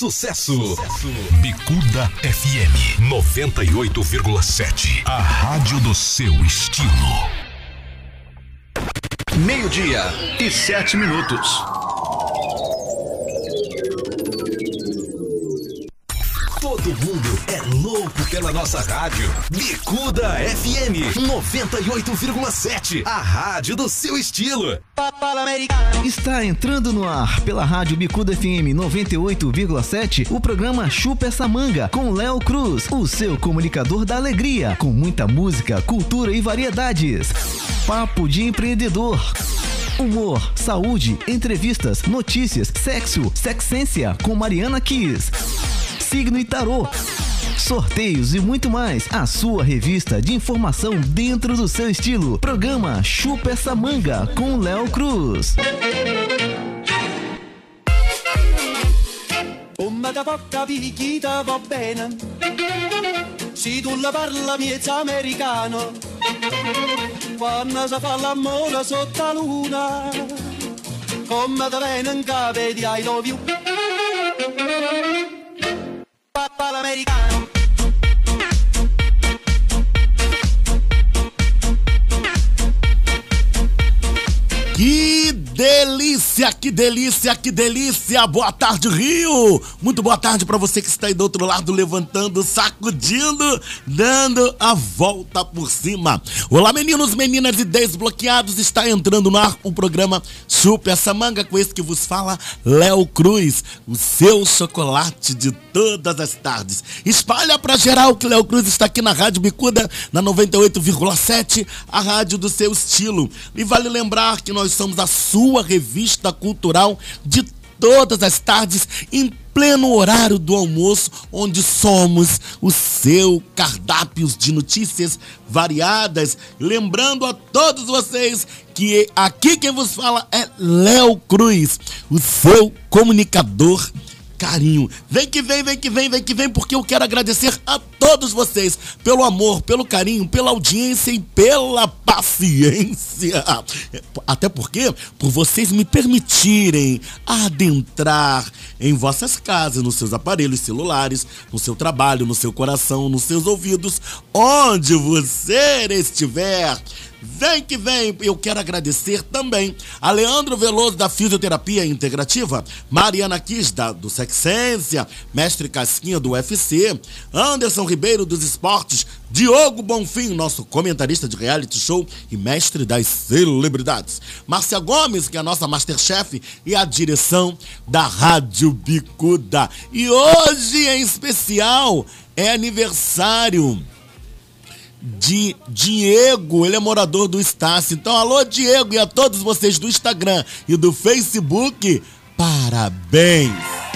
Sucesso. Sucesso. Bicuda FM 98,7. A rádio do seu estilo. Meio-dia e sete minutos. Louco pela nossa rádio. Bicuda FM 98,7. A rádio do seu estilo. Está entrando no ar pela rádio Bicuda FM 98,7 o programa Chupa essa manga com Léo Cruz, o seu comunicador da alegria, com muita música, cultura e variedades. Papo de empreendedor. Humor, saúde, entrevistas, notícias, sexo, sexência com Mariana Kiss. Signo e tarô. Sorteios e muito mais. A sua revista de informação dentro do seu estilo. Programa Chupa essa manga com Léo Cruz. Se tu la parla miezza americano Quando si fa sotto la luna Come da di I love you Papà l'americano Que delícia, que delícia, que delícia! Boa tarde, Rio! Muito boa tarde para você que está aí do outro lado, levantando, sacudindo, dando a volta por cima. Olá, meninos, meninas e desbloqueados! Está entrando no ar o programa Chupa essa manga com esse que vos fala, Léo Cruz, o seu chocolate de todas as tardes. Espalha para geral que Léo Cruz está aqui na Rádio Bicuda, na 98,7, a rádio do seu estilo. E vale lembrar que nós somos a sua revista cultural de todas as tardes, em pleno horário do almoço, onde somos o seu cardápio de notícias variadas. Lembrando a todos vocês que aqui quem vos fala é Léo Cruz, o seu comunicador carinho. Vem que vem, vem que vem, vem que vem, porque eu quero agradecer a todos vocês pelo amor, pelo carinho, pela audiência e pela paciência. Até porque, por vocês me permitirem adentrar em vossas casas, nos seus aparelhos celulares, no seu trabalho, no seu coração, nos seus ouvidos, onde você estiver. Vem que vem! Eu quero agradecer também a Leandro Veloso da Fisioterapia Integrativa, Mariana Kiss da, do Sexência, Mestre Casquinha do UFC, Anderson Ribeiro dos Esportes, Diogo Bonfim, nosso comentarista de reality show e mestre das celebridades, Márcia Gomes, que é a nossa Masterchef e a direção da Rádio Bicuda. E hoje em especial é aniversário de Diego, ele é morador do Estácio. Então, alô Diego e a todos vocês do Instagram e do Facebook, parabéns!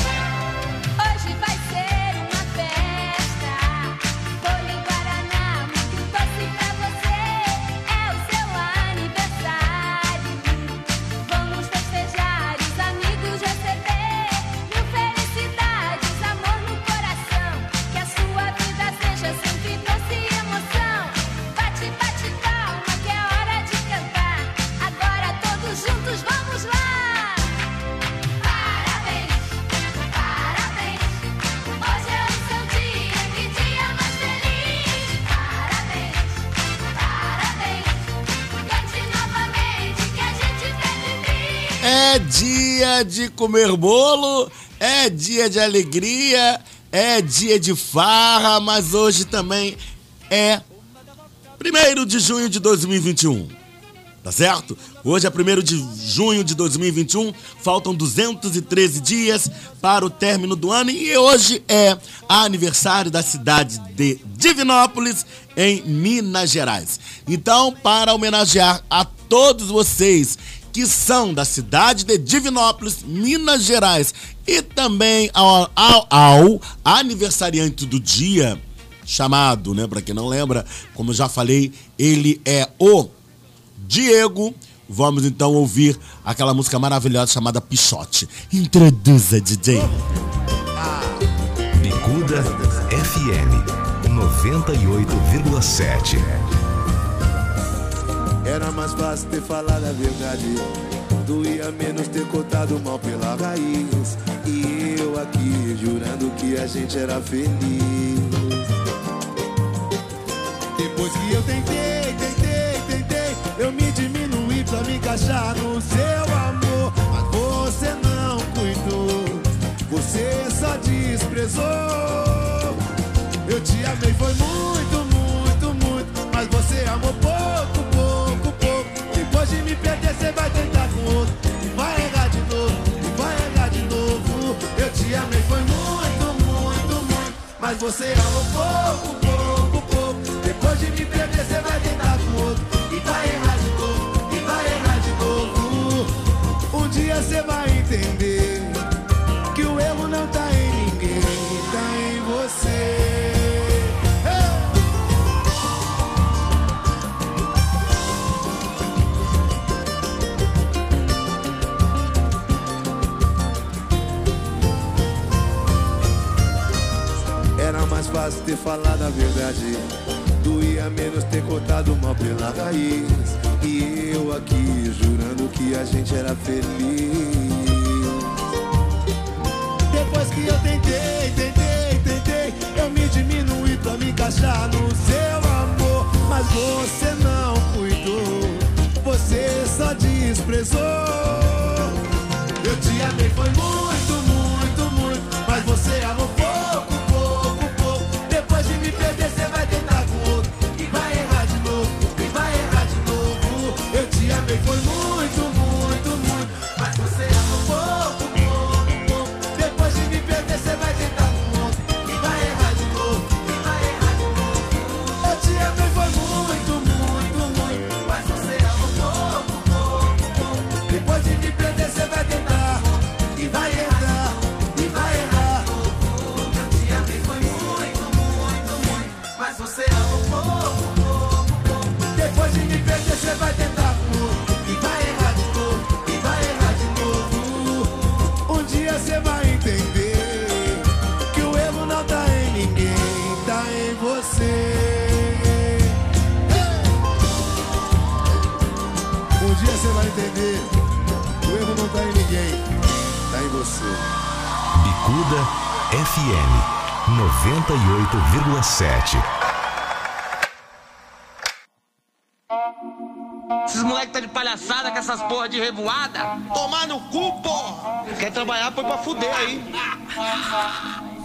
Comer bolo, é dia de alegria, é dia de farra, mas hoje também é 1 de junho de 2021. Tá certo? Hoje é 1 de junho de 2021, faltam 213 dias para o término do ano e hoje é aniversário da cidade de Divinópolis, em Minas Gerais. Então, para homenagear a todos vocês que são da cidade de Divinópolis, Minas Gerais, e também ao, ao, ao aniversariante do dia, chamado, né, para quem não lembra, como já falei, ele é o Diego. Vamos então ouvir aquela música maravilhosa chamada Pichote. Introduza, DJ. Bicuda FM 98,7. Era mais fácil ter falado a verdade. Doía menos ter cortado mal pela raiz. E eu aqui jurando que a gente era feliz. Depois que eu tentei, tentei, tentei, eu me diminuí pra me encaixar no seu amor. Mas você não cuidou, você só desprezou. Eu te amei, foi muito, muito, muito. Mas você amou Mas você amou pouco, pouco, pouco. Depois de me perder, você vai tentar com outro. E vai errar de novo, e vai errar de novo. Um dia você vai fácil ter falado a verdade. Doía menos ter cortado mal pela raiz. E eu aqui jurando que a gente era feliz. Depois que eu tentei, tentei, tentei, eu me diminuí pra me encaixar no seu amor. Mas você não essas porra de revoada. Tomar no cu, porra! Quer trabalhar, foi pra fuder aí.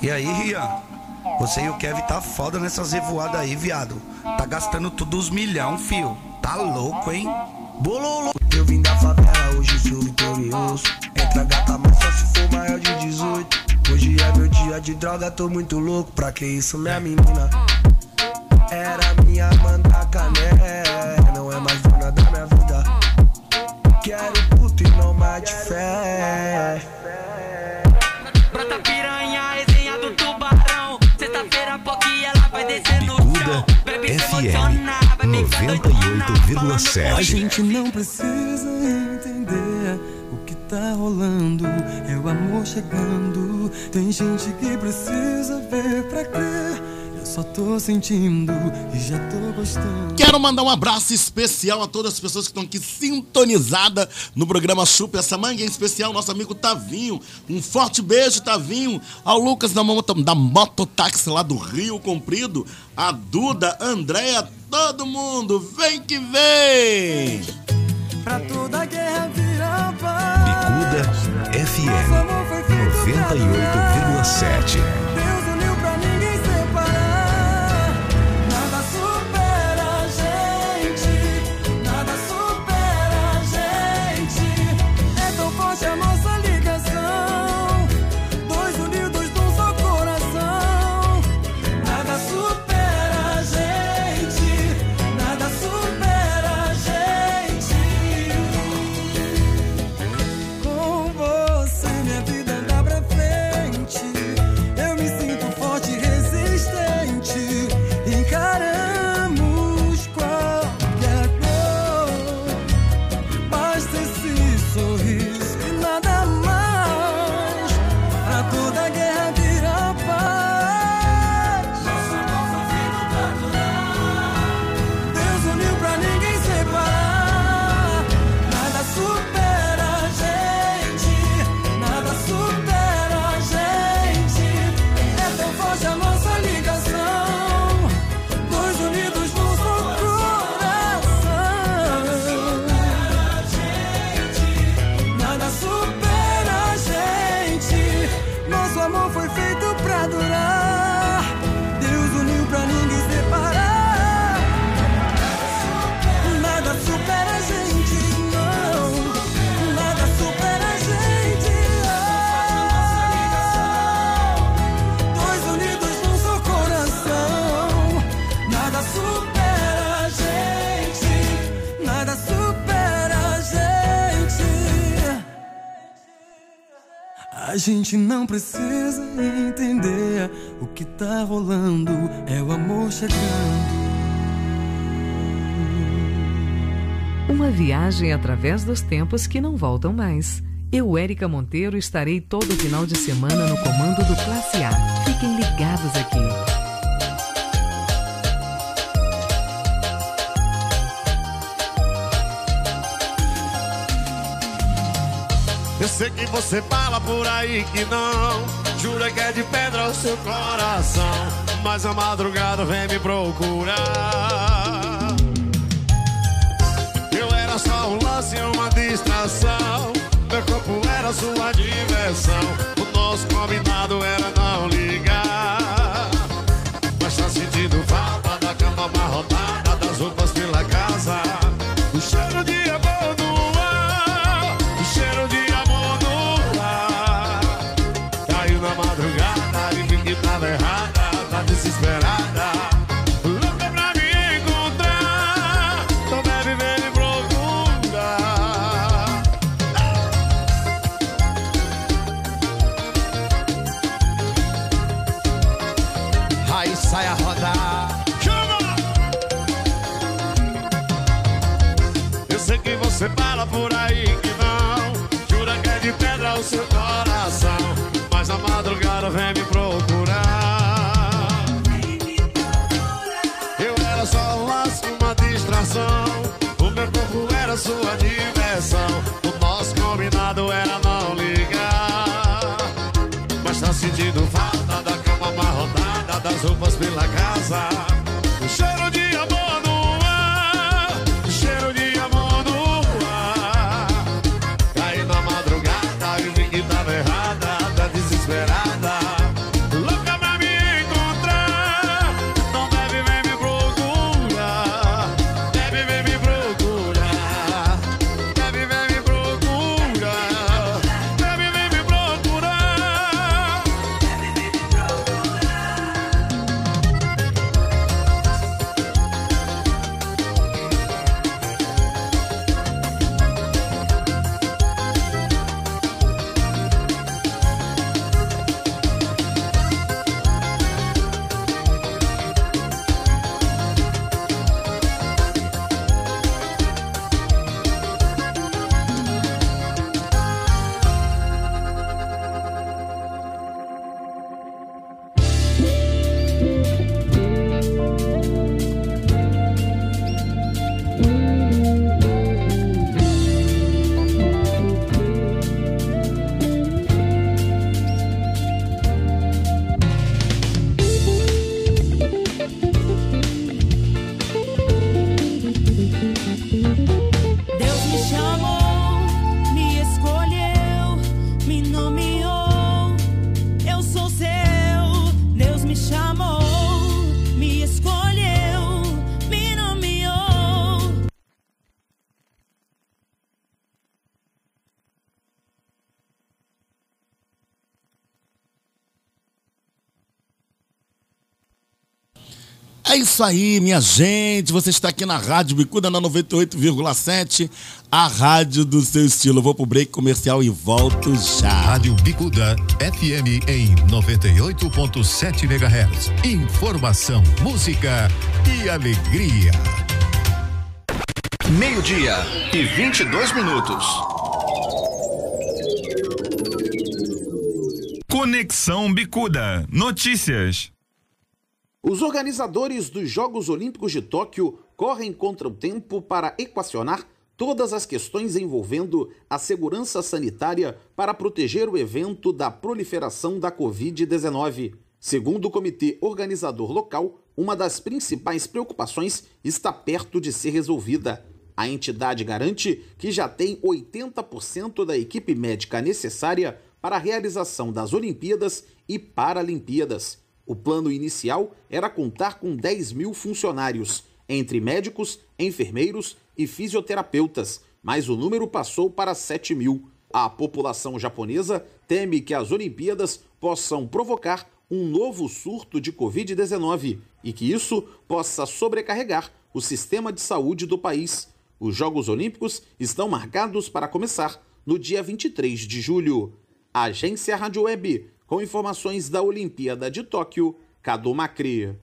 E aí, Rian? Você e o Kevin tá foda nessas revoadas aí, viado. Tá gastando tudo os milhão, fio. Tá louco, hein? Bololo. Eu vim da favela, hoje sou vitorioso. Entra gata, mas só se for maior de 18. Hoje é meu dia de droga, tô muito louco. Pra que isso, minha menina? Era minha mandaca, A gente não precisa entender o que tá rolando. É o amor chegando. Tem gente que precisa ver pra crer. Eu só tô sentindo e já tô gostando. Quero mandar um abraço especial a todas as pessoas que estão aqui sintonizadas no programa Chupa essa manga, em especial nosso amigo Tavinho. Um forte beijo, Tavinho. Ao Lucas da, moto, da Mototáxi lá do Rio Comprido. A Duda, Andréia, todo mundo. Vem que vem! Pra toda guerra virar paz. Bicuda FM 98,7. Gente não precisa entender o que tá rolando. É o amor chegando. Uma viagem através dos tempos que não voltam mais. Eu, Érica Monteiro, estarei todo final de semana no comando do Classe A. Fiquem ligados aqui. Sei que você fala por aí que não. Jura que é de pedra o seu coração. Mas a madrugada vem me procurar. Eu era só um lance, uma distração. Meu corpo era sua diversão. O nosso combinado era não ligar. Mas tá sentindo falta da cama amarrotada Das roupas pela isso aí, minha gente. Você está aqui na Rádio Bicuda na 98,7, a rádio do seu estilo. Eu vou pro break comercial e volto já. Rádio Bicuda FM em 98.7 MHz. Informação, música e alegria. Meio-dia e 22 minutos. Conexão Bicuda. Notícias. Os organizadores dos Jogos Olímpicos de Tóquio correm contra o tempo para equacionar todas as questões envolvendo a segurança sanitária para proteger o evento da proliferação da Covid-19. Segundo o comitê organizador local, uma das principais preocupações está perto de ser resolvida. A entidade garante que já tem 80% da equipe médica necessária para a realização das Olimpíadas e Paralimpíadas. O plano inicial era contar com 10 mil funcionários, entre médicos, enfermeiros e fisioterapeutas, mas o número passou para 7 mil. A população japonesa teme que as Olimpíadas possam provocar um novo surto de Covid-19 e que isso possa sobrecarregar o sistema de saúde do país. Os Jogos Olímpicos estão marcados para começar no dia 23 de julho. Agência Rádio Web, com informações da Olimpíada de Tóquio, Cadu Macri.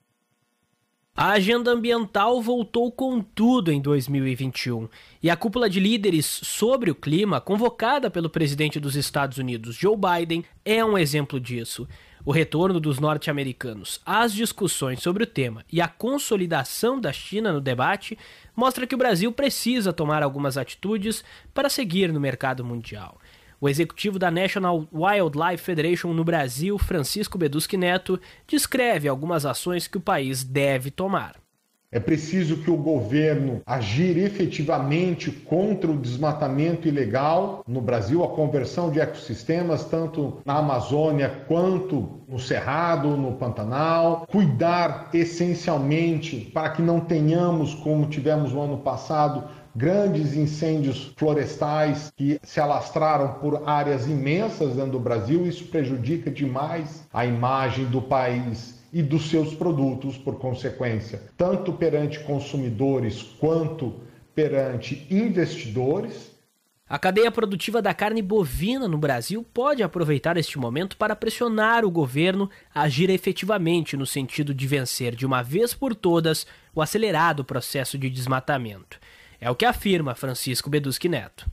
A agenda ambiental voltou com tudo em 2021 e a cúpula de líderes sobre o clima, convocada pelo presidente dos Estados Unidos, Joe Biden, é um exemplo disso. O retorno dos norte-americanos às discussões sobre o tema e a consolidação da China no debate mostra que o Brasil precisa tomar algumas atitudes para seguir no mercado mundial. O executivo da National Wildlife Federation no Brasil, Francisco Beduschi Neto, descreve algumas ações que o país deve tomar. É preciso que o governo agir efetivamente contra o desmatamento ilegal no Brasil, a conversão de ecossistemas, tanto na Amazônia quanto no Cerrado, no Pantanal. Cuidar essencialmente para que não tenhamos, como tivemos no ano passado, grandes incêndios florestais que se alastraram por áreas imensas dentro do Brasil. Isso prejudica demais a imagem do país e dos seus produtos, por consequência, tanto perante consumidores quanto perante investidores. A cadeia produtiva da carne bovina no Brasil pode aproveitar este momento para pressionar o governo a agir efetivamente no sentido de vencer de uma vez por todas o acelerado processo de desmatamento. É o que afirma Francisco Beduschi Neto.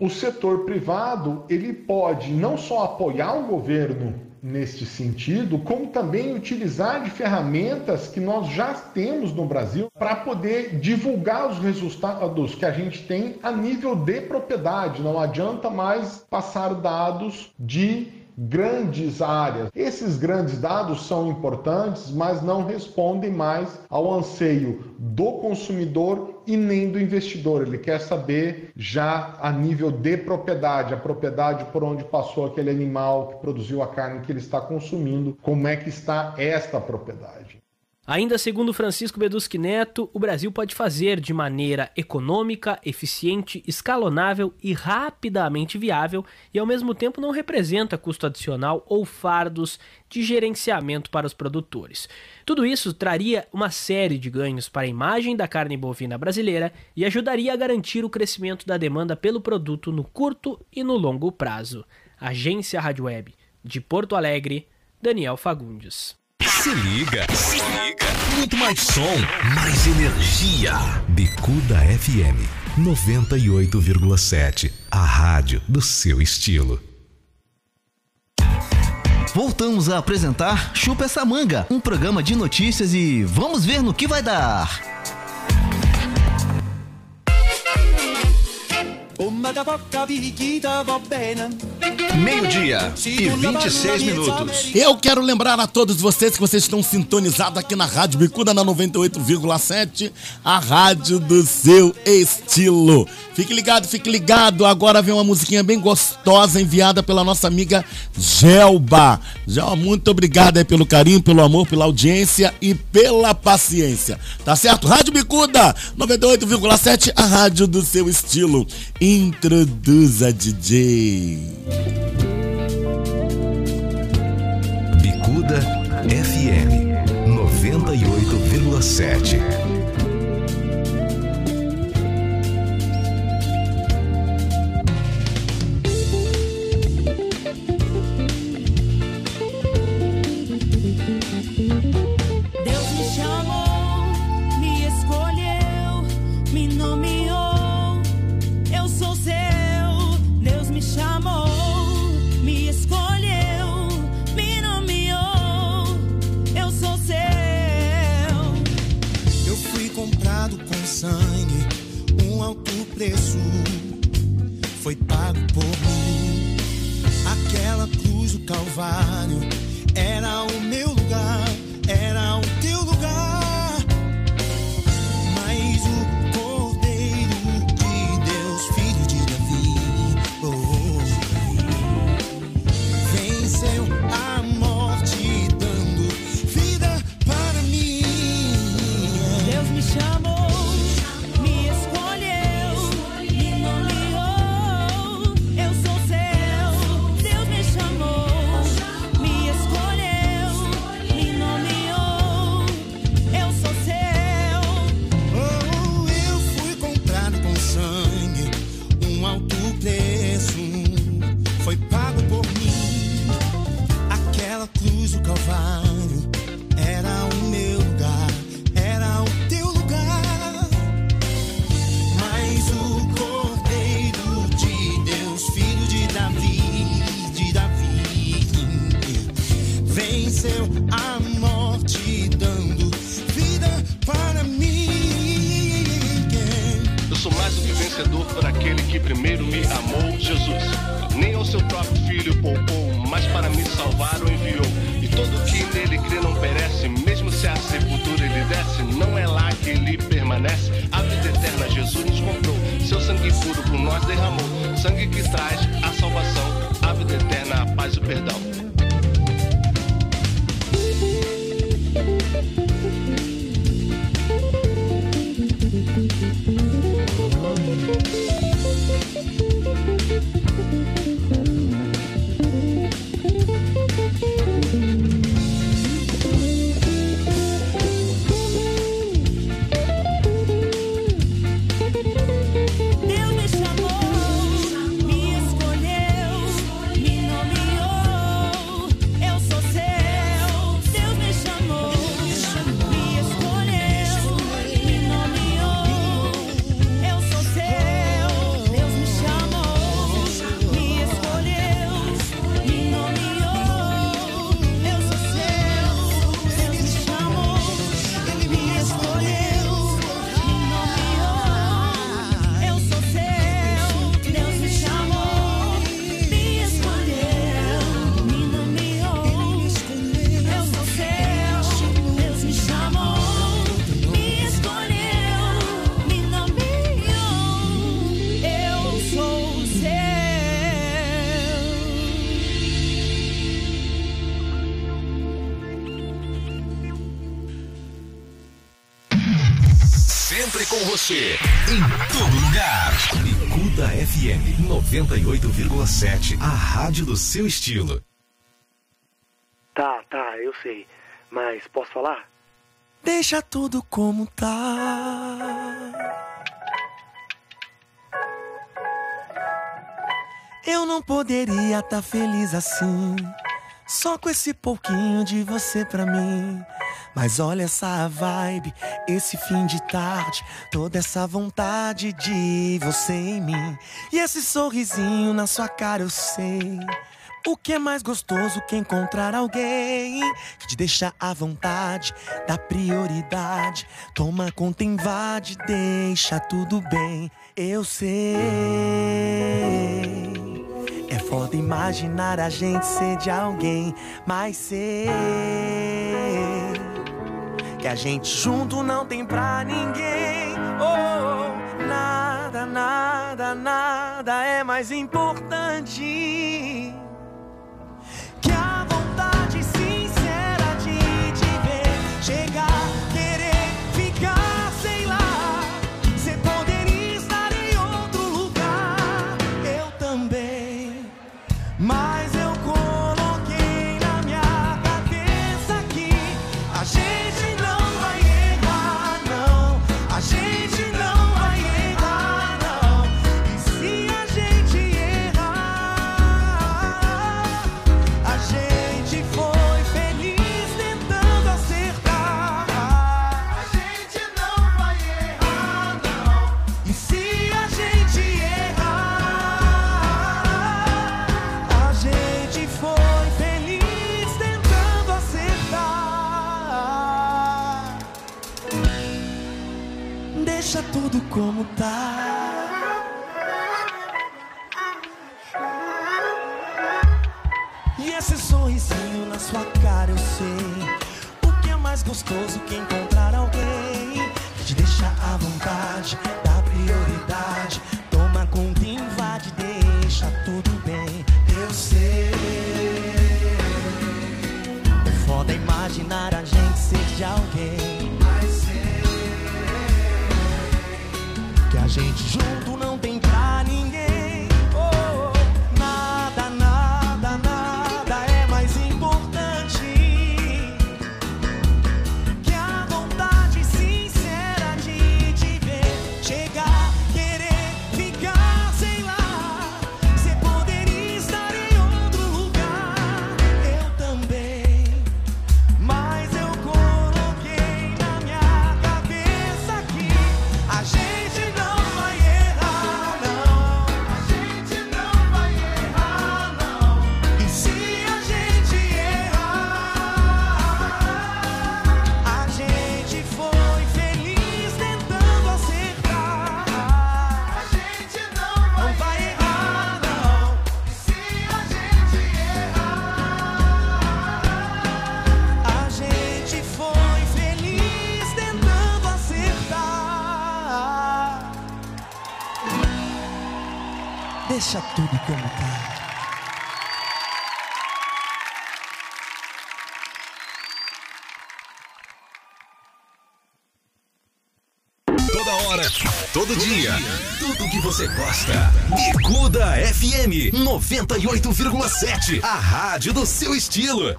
O setor privado ele pode não só apoiar o governo neste sentido, como também utilizar de ferramentas que nós já temos no Brasil para poder divulgar os resultados que a gente tem a nível de propriedade. Não adianta mais passar dados de grandes áreas. Esses grandes dados são importantes, mas não respondem mais ao anseio do consumidor e nem do investidor. Ele quer saber já a nível de propriedade, a propriedade por onde passou aquele animal que produziu a carne que ele está consumindo, como é que está esta propriedade. Ainda segundo Francisco Beduschi Neto, o Brasil pode fazer de maneira econômica, eficiente, escalonável e rapidamente viável e ao mesmo tempo não representa custo adicional ou fardos de gerenciamento para os produtores. Tudo isso traria uma série de ganhos para a imagem da carne bovina brasileira e ajudaria a garantir o crescimento da demanda pelo produto no curto e no longo prazo. Agência Rádio Web de Porto Alegre, Daniel Fagundes. Se liga, se liga. Muito mais som, mais energia. Bicuda FM 98,7. A rádio do seu estilo. Voltamos a apresentar Chupa essa manga, um programa de notícias e vamos ver no que vai dar. Uma da poca picchita va bene. Meio-dia e 26 minutos. Eu quero lembrar a todos vocês que vocês estão sintonizados aqui na Rádio Bicuda na 98,7, a rádio do seu estilo. Fique ligado, fique ligado. Agora vem uma musiquinha bem gostosa enviada pela nossa amiga Gelba. Gelba, muito obrigado aí pelo carinho, pelo amor, pela audiência e pela paciência. Tá certo? Rádio Bicuda 98,7, a rádio do seu estilo. Introduza DJ. Bicuda FM 98,7. Preço foi pago por mim. Aquela cruz do Calvário era o meu lugar, era o você em todo lugar. Bicuda FM 98,7, a rádio do seu estilo. Tá, tá, eu sei. Mas posso falar? Deixa tudo como tá. Eu não poderia estar tá feliz assim. Só com esse pouquinho de você pra mim. Mas olha essa vibe, esse fim de tarde, toda essa vontade de você em mim. E esse sorrisinho na sua cara, eu sei. O que é mais gostoso que encontrar alguém que te deixa à vontade, dá prioridade, toma conta, invade, deixa tudo bem. Eu sei Foda imaginar a gente ser de alguém, mas ser que a gente junto não tem pra ninguém. Oh, nada, nada, nada é mais importante gostoso quem que você gosta. Bicuda FM 98,7. A rádio do seu estilo.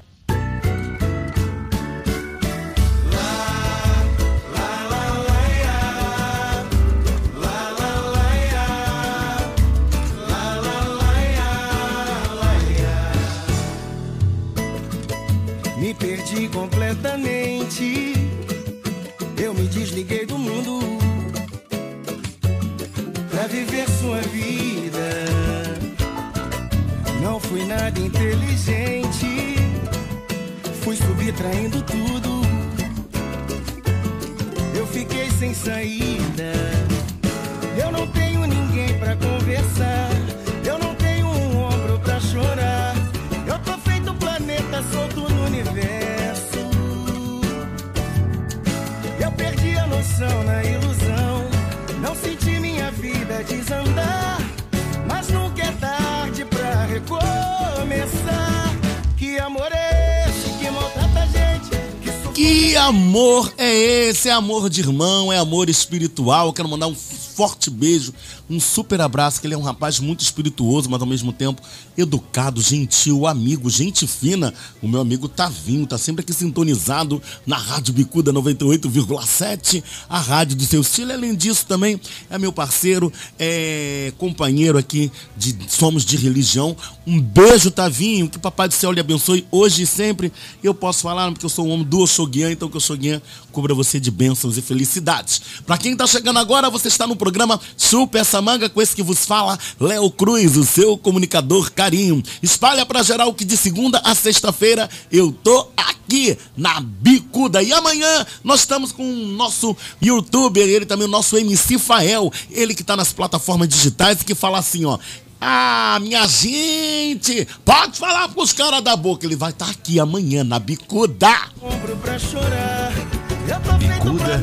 Amor de irmão, é amor espiritual. Eu quero mandar um forte beijo, um super abraço, que ele é um rapaz muito espirituoso, mas ao mesmo tempo educado, gentil, amigo, gente fina. O meu amigo Tavinho tá sempre aqui sintonizado na Rádio Bicuda 98,7, a rádio do seu estilo. Além disso, também é meu parceiro, é companheiro aqui de Somos de Religião. Um beijo, Tavinho, que Papai do Céu lhe abençoe hoje e sempre. Eu posso falar porque eu sou um homem do Oxoguian, então que o Oxoguian cubra você de bênçãos e felicidades. Pra quem tá chegando agora, você está no programa Chupa essa manga com esse que vos fala, Léo Cruz, o seu comunicador carinho. Espalha pra geral que de segunda a sexta-feira eu tô aqui na Bicuda. E amanhã nós estamos com o nosso youtuber, ele também o nosso MC Fael, ele que tá nas plataformas digitais e que fala assim, ó. Ah, minha gente, pode falar pros caras da boca, ele vai estar aqui amanhã na Bicuda. ombro pra chorar. Bicuda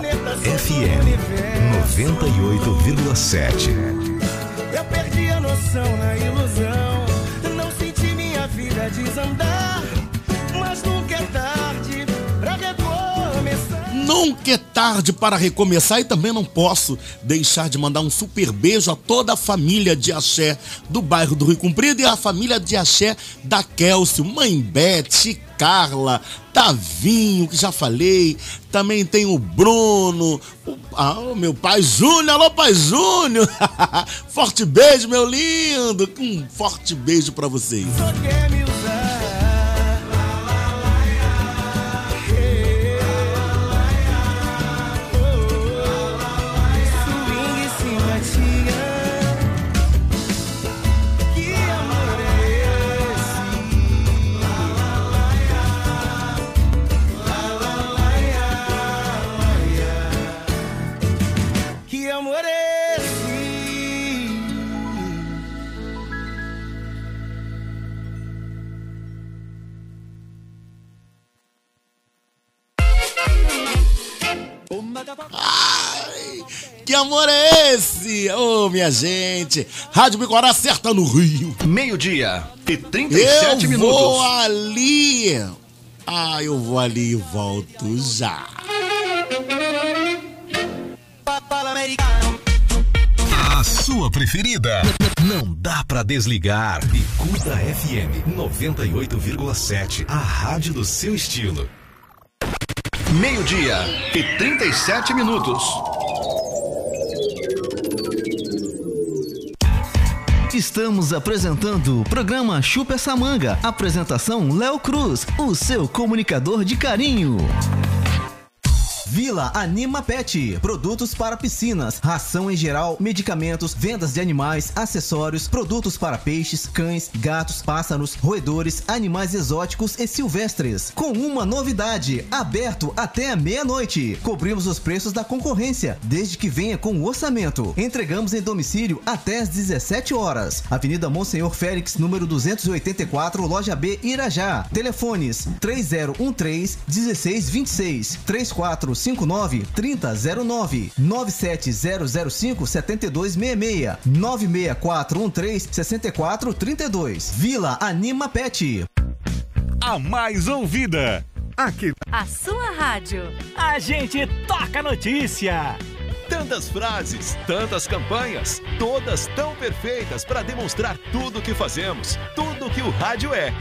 FM universo. 98,7. Eu perdi a noção na ilusão. Nunca é tarde para recomeçar e também não posso deixar de mandar um super beijo a toda a família de axé do bairro do Rio Comprido e a família de axé da Kelsey, Mãe Beth, Carla, Tavinho, que já falei, também tem o Bruno, o, ah, o meu pai Júnior, alô pai Júnior, forte beijo meu lindo, um forte beijo para vocês. Que amor é esse? Ô, minha gente, Rádio Bicorá acerta no Rio. Meio-dia e 37 eu minutos. vou ali. Ah, eu vou ali e volto já. A sua preferida. Não dá pra desligar. Bicuda FM 98,7. A rádio do seu estilo. Meio-dia e 37 minutos. Estamos apresentando o programa Chupa essa manga. Apresentação Léo Cruz, o seu comunicador de carinho. Vila Anima Pet, produtos para piscinas, ração em geral, medicamentos, vendas de animais, acessórios, produtos para peixes, cães, gatos, pássaros, roedores, animais exóticos e silvestres. Com uma novidade, aberto até a meia-noite. Cobrimos os preços da concorrência, desde que venha com o orçamento. Entregamos em domicílio até às 17 horas. Avenida Monsenhor Félix, número 284, loja B, Irajá. Telefones 3013 1626 34 3459 3009 97005 7266 96413 6432 Vila Anima Pet. A mais ouvida. Aqui. A sua rádio. A gente toca notícia. Tantas frases, tantas campanhas, todas tão perfeitas para demonstrar tudo o que fazemos, tudo que o rádio é.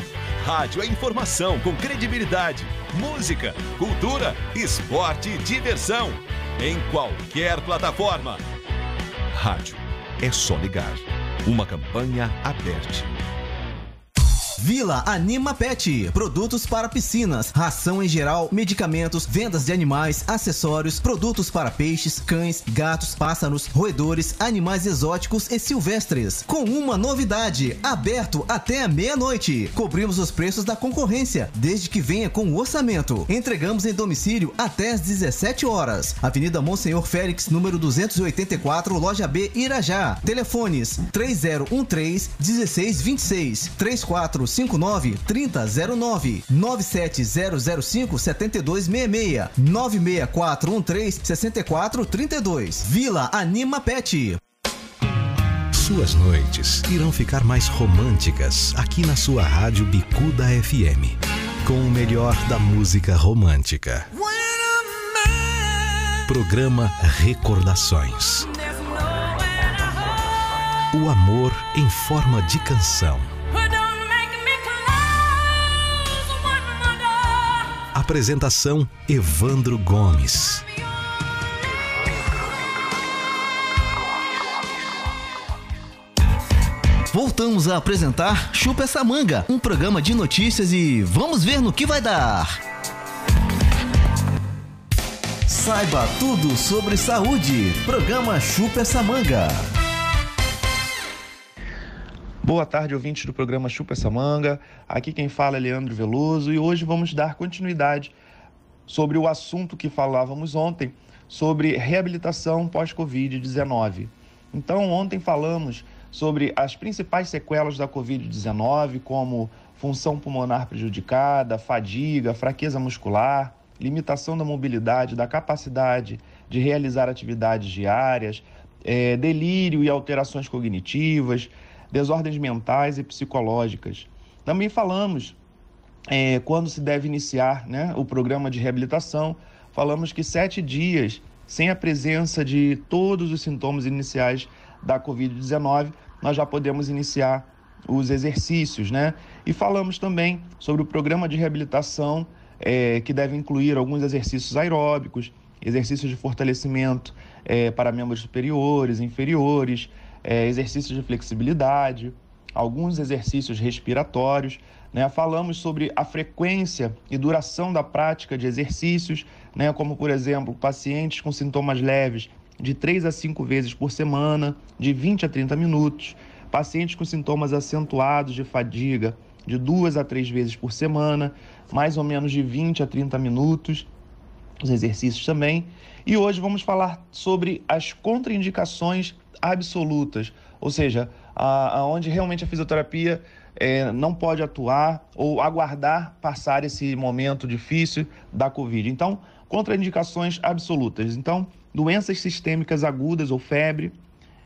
Rádio é informação com credibilidade, música, cultura, esporte e diversão. Em qualquer plataforma. Rádio é só ligar. Uma campanha aberta. Vila Anima Pet. Produtos para piscinas, ração em geral, medicamentos, vendas de animais, acessórios, produtos para peixes, cães, gatos, pássaros, roedores, animais exóticos e silvestres. Com uma novidade: aberto até meia-noite. Cobrimos os preços da concorrência, desde que venha com o orçamento. Entregamos em domicílio até às 17 horas. Avenida Monsenhor Félix, número 284, loja B, Irajá. Telefones 3013 1626 34 59 3009 97005 7266 96413 6432 Vila Anima Pet. Suas noites irão ficar mais românticas aqui na sua rádio Bicuda FM. Com o melhor da música romântica. Programa Recordações. O amor em forma de canção. Apresentação Evandro Gomes. Voltamos a apresentar Chupa essa manga, um programa de notícias e vamos ver no que vai dar. Saiba tudo sobre saúde. Programa Chupa essa manga. Boa tarde, ouvintes do programa Chupa essa manga. Aqui quem fala é Leandro Veloso e hoje vamos dar continuidade sobre o assunto que falávamos ontem sobre reabilitação pós-Covid-19. Então, ontem falamos sobre as principais sequelas da Covid-19, como função pulmonar prejudicada, fadiga, fraqueza muscular, limitação da mobilidade, da capacidade de realizar atividades diárias, eh, delírio e alterações cognitivas, desordens mentais e psicológicas. Também falamos eh, quando se deve iniciar né, o programa de reabilitação, falamos que sete dias sem a presença de todos os sintomas iniciais da Covid-19, nós já podemos iniciar os exercícios, né? E falamos também sobre o programa de reabilitação eh, que deve incluir alguns exercícios aeróbicos, exercícios de fortalecimento eh, para membros superiores, inferiores, eh, exercícios de flexibilidade, alguns exercícios respiratórios. Né? Falamos sobre a frequência e duração da prática de exercícios, né? como, por exemplo, pacientes com sintomas leves de 3 a 5 vezes por semana, de 20 a 30 minutos, pacientes com sintomas acentuados de fadiga, de 2 a 3 vezes por semana, mais ou menos de 20 a 30 minutos, os exercícios também. E hoje vamos falar sobre as contraindicações absolutas, ou seja, aonde realmente a fisioterapia é, não pode atuar ou aguardar passar esse momento difícil da Covid. Então, contraindicações absolutas. Então, doenças sistêmicas agudas ou febre,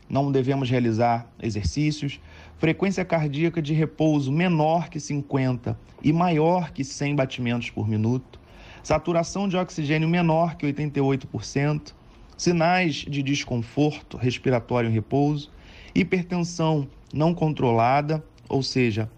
não devemos realizar exercícios. Frequência cardíaca de repouso menor que 50 e maior que 100 batimentos por minuto. Saturação de oxigênio menor que 88%. Sinais de desconforto respiratório em repouso. Hipertensão não controlada, ou seja,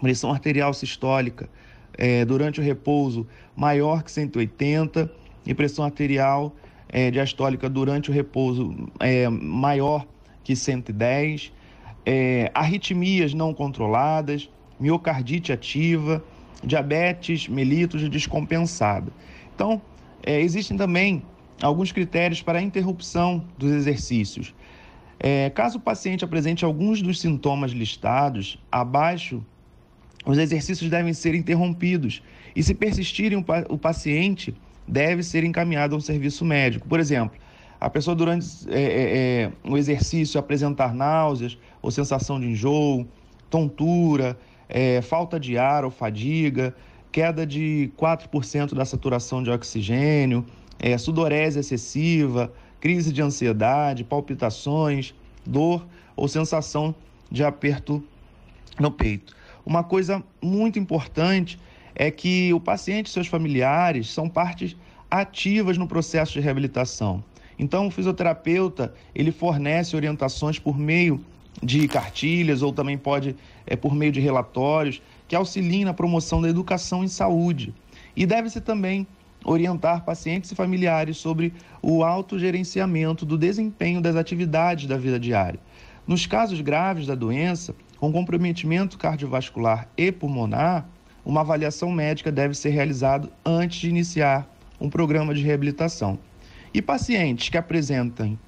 pressão arterial sistólica é, durante o repouso maior que 180 e pressão arterial é, diastólica durante o repouso é, maior que 110, é, arritmias não controladas, miocardite ativa, diabetes mellitus descompensada. Então, existem também alguns critérios para a interrupção dos exercícios. É, caso o paciente apresente alguns dos sintomas listados abaixo, os exercícios devem ser interrompidos e, se persistirem, o paciente deve ser encaminhado a um serviço médico. Por exemplo, a pessoa durante é, é, é, o exercício apresentar náuseas ou sensação de enjoo, tontura, é, falta de ar ou fadiga, queda de 4% da saturação de oxigênio, é, sudorese excessiva, crise de ansiedade, palpitações, dor ou sensação de aperto no peito. Uma coisa muito importante é que o paciente e seus familiares são partes ativas no processo de reabilitação. Então, o fisioterapeuta ele fornece orientações por meio de cartilhas ou também pode é, por meio de relatórios que auxiliem na promoção da educação em saúde. E deve-se também orientar pacientes e familiares sobre o autogerenciamento do desempenho das atividades da vida diária. Nos casos graves da doença, com comprometimento cardiovascular e pulmonar, uma avaliação médica deve ser realizada antes de iniciar um programa de reabilitação. E pacientes que apresentem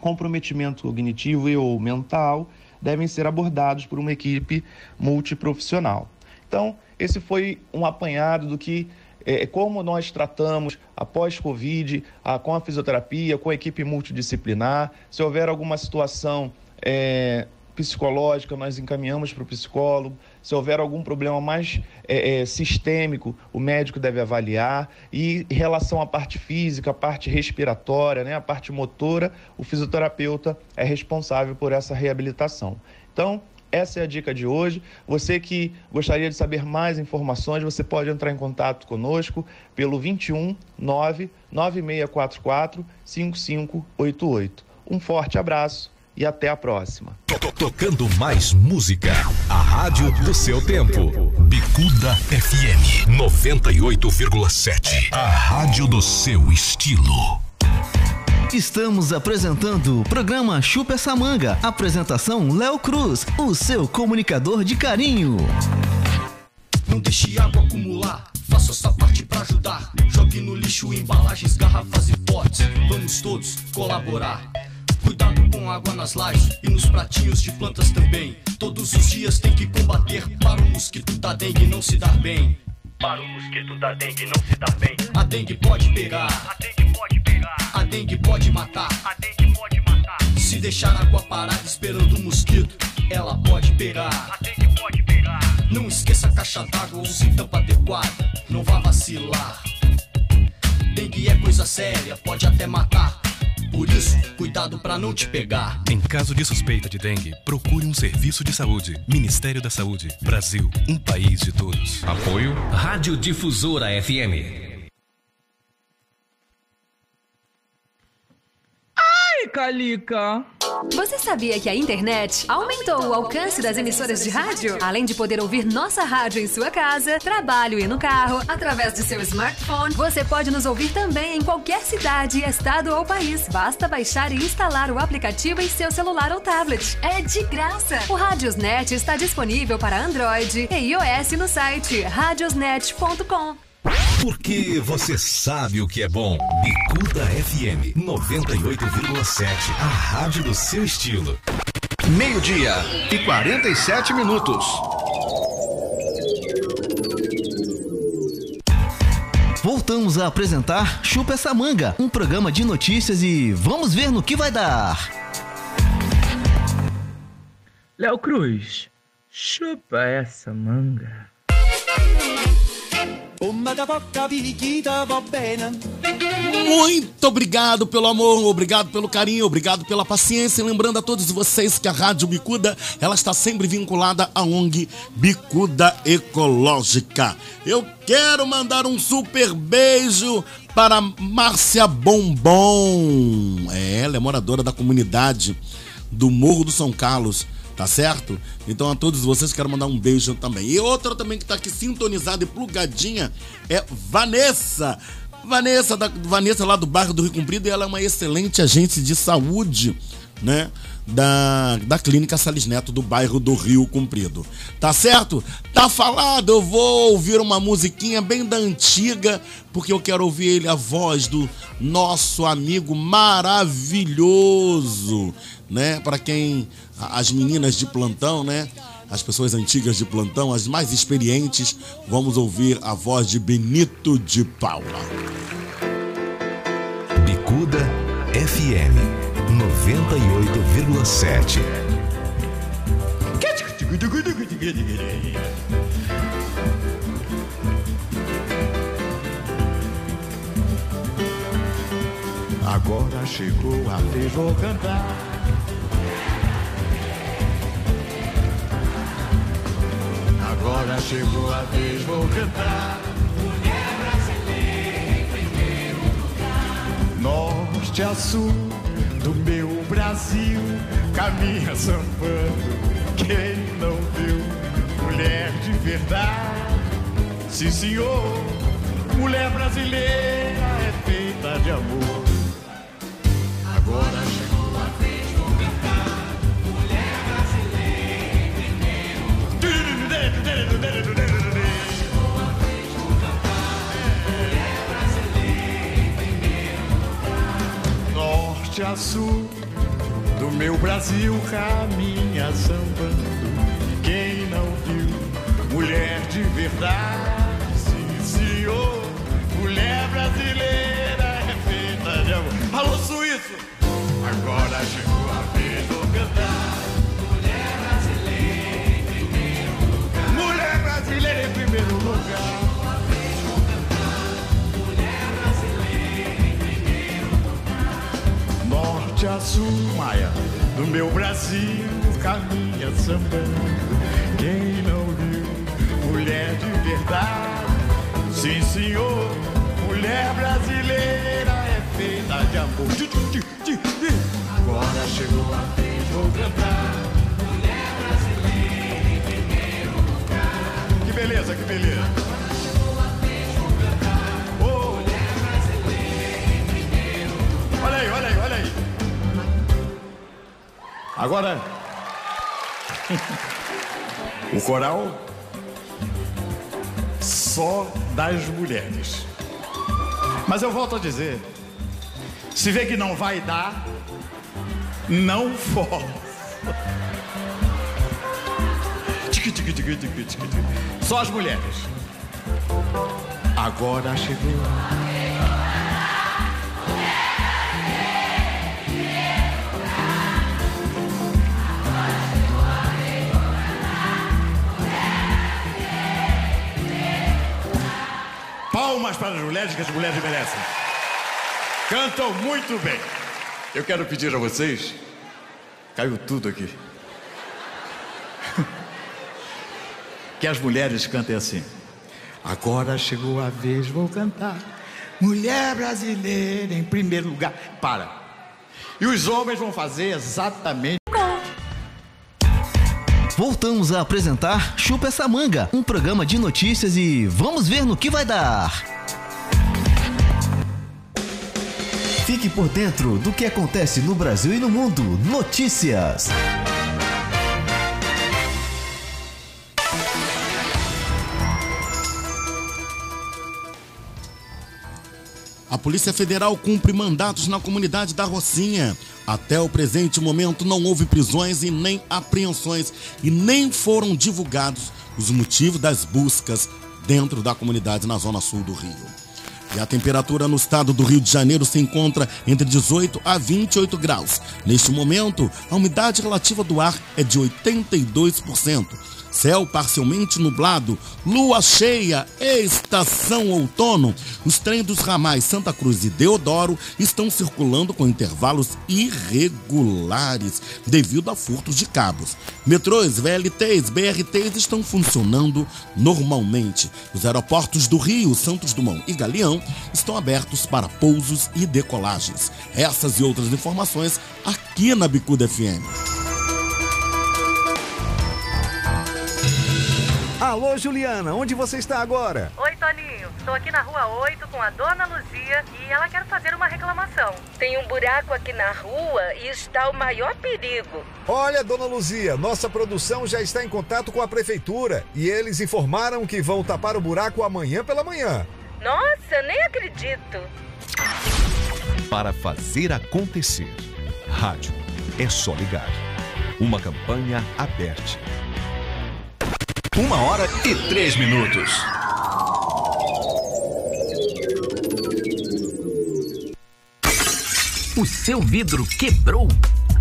comprometimento cognitivo e ou mental devem ser abordados por uma equipe multiprofissional. Então, esse foi um apanhado do que é, como nós tratamos após Covid, a, com a fisioterapia, com a equipe multidisciplinar. Se houver alguma situação é, psicológica, nós encaminhamos para o psicólogo. Se houver algum problema mais é, é, sistêmico, o médico deve avaliar. E em relação à parte física, a parte respiratória, né, a parte motora, o fisioterapeuta é responsável por essa reabilitação. Então, essa é a dica de hoje. Você que gostaria de saber mais informações, você pode entrar em contato conosco pelo 21 9 9644 5588. Um forte abraço e até a próxima. Tocando mais música. A rádio do seu tempo. Bicuda FM 98,7. A rádio do seu estilo. Estamos apresentando o programa Chupa essa manga. Apresentação Léo Cruz, o seu comunicador de carinho. Não deixe água acumular, faça sua parte pra ajudar. Jogue no lixo embalagens, garrafas e potes. Vamos todos colaborar. Cuidado com água nas lajes e nos pratinhos de plantas também. Todos os dias tem que combater para o mosquito da dengue não se dar bem. Para o mosquito da dengue não se dar bem. A dengue pode pegar. A dengue pode pegar. A dengue pode matar. A dengue pode matar. Se deixar água parada esperando o mosquito, ela pode pegar. A dengue pode pegar. Não esqueça a caixa d'água, use tampa adequada. Não vá vacilar. Dengue é coisa séria, pode até matar. Por isso, cuidado pra não te pegar. Em caso de suspeita de dengue, procure um serviço de saúde. Ministério da Saúde. Brasil, um país de todos. Apoio Rádio Difusora FM. Calica! Você sabia que a internet aumentou o alcance das emissoras de rádio? Além de poder ouvir nossa rádio em sua casa, trabalho e no carro, através de seu smartphone, você pode nos ouvir também em qualquer cidade, estado ou país. Basta baixar e instalar o aplicativo em seu celular ou tablet. É de graça! O Radiosnet está disponível para Android e iOS no site radiosnet.com. Porque você sabe o que é bom. Bicuda FM 98,7. A rádio do seu estilo. Meio-dia e 47 minutos. Voltamos a apresentar Chupa essa manga, um programa de notícias e vamos ver no que vai dar. Léo Cruz, chupa essa manga. Muito obrigado pelo amor, obrigado pelo carinho, obrigado pela paciência. E lembrando a todos vocês que a Rádio Bicuda, ela está sempre vinculada à ONG Bicuda Ecológica. Eu quero mandar um super beijo para Márcia Bombom. É, ela é moradora da comunidade do Morro do São Carlos. Tá certo? Então a todos vocês quero mandar um beijo também. E outra também que tá aqui sintonizada e plugadinha é Vanessa. Vanessa, da, Vanessa lá do bairro do Rio Comprido, ela é uma excelente agente de saúde, né? Da, da Clínica Salles Neto do bairro do Rio Comprido. Tá certo? Tá falado, eu vou ouvir uma musiquinha bem da antiga, porque eu quero ouvir ele, a voz do nosso amigo maravilhoso, né? Para quem as meninas de plantão, né? As pessoas antigas de plantão, as mais experientes, vamos ouvir a voz de Benito de Paula. Bicuda FM 98,7. Agora chegou a vez, vou cantar. Agora chegou a vez, vou cantar. Mulher brasileira em primeiro lugar. Norte a sul do meu Brasil, caminha sambando. Quem não viu, mulher de verdade. Sim, senhor, mulher brasileira é feita de amor. Agora chegou Norte a sul do meu Brasil caminha sambando. Quem não viu, mulher de verdade, sim, senhor, mulher brasileira é feita de amor. Alô, suíço! Agora chegou a vez, vou cantar. Brasileira em primeiro lugar. Norte a sul, Maia, do meu Brasil caminha sambando. Quem não viu, mulher de verdade, sim senhor, mulher brasileira é feita de amor. Agora chegou a vez, vou cantar. Beleza, que beleza. Olha aí, olha aí, olha aí. Agora, o coral só das mulheres. Mas eu volto a dizer, se vê que não vai dar, não força. Tique, tique, tique, tique, tique, tique. Só as mulheres. Agora chegou. Palmas para as mulheres que as mulheres merecem. Cantam muito bem. Eu quero pedir a vocês. Caiu tudo aqui. Que as mulheres cantem assim. Agora chegou a vez, vou cantar. Mulher brasileira em primeiro lugar. Para. E os homens vão fazer exatamente. Voltamos a apresentar Chupa essa manga, um programa de notícias e vamos ver no que vai dar. Fique por dentro do que acontece no Brasil e no mundo. Notícias. A Polícia Federal cumpre mandatos na comunidade da Rocinha. Até o presente momento não houve prisões e nem apreensões e nem foram divulgados os motivos das buscas dentro da comunidade na zona sul do Rio. E a temperatura no estado do Rio de Janeiro se encontra entre 18 a 28 graus. Neste momento, a umidade relativa do ar é de 82%. Céu parcialmente nublado, lua cheia, estação outono. Os trens dos ramais Santa Cruz e Deodoro estão circulando com intervalos irregulares devido a furtos de cabos. Metrôs, VLTs, BRTs estão funcionando normalmente. Os aeroportos do Rio, Santos Dumont e Galeão estão abertos para pousos e decolagens. Essas e outras informações aqui na Bicuda FM. Alô, Juliana, onde você está agora? Oi, Toninho. Estou aqui na rua 8 com a dona Luzia e ela quer fazer uma reclamação. Tem um buraco aqui na rua e está o maior perigo. Olha, dona Luzia, nossa produção já está em contato com a prefeitura e eles informaram que vão tapar o buraco amanhã pela manhã. Nossa, nem acredito. Para fazer acontecer. Rádio. É só ligar. Uma campanha aberta. Uma hora e três minutos. O seu vidro quebrou?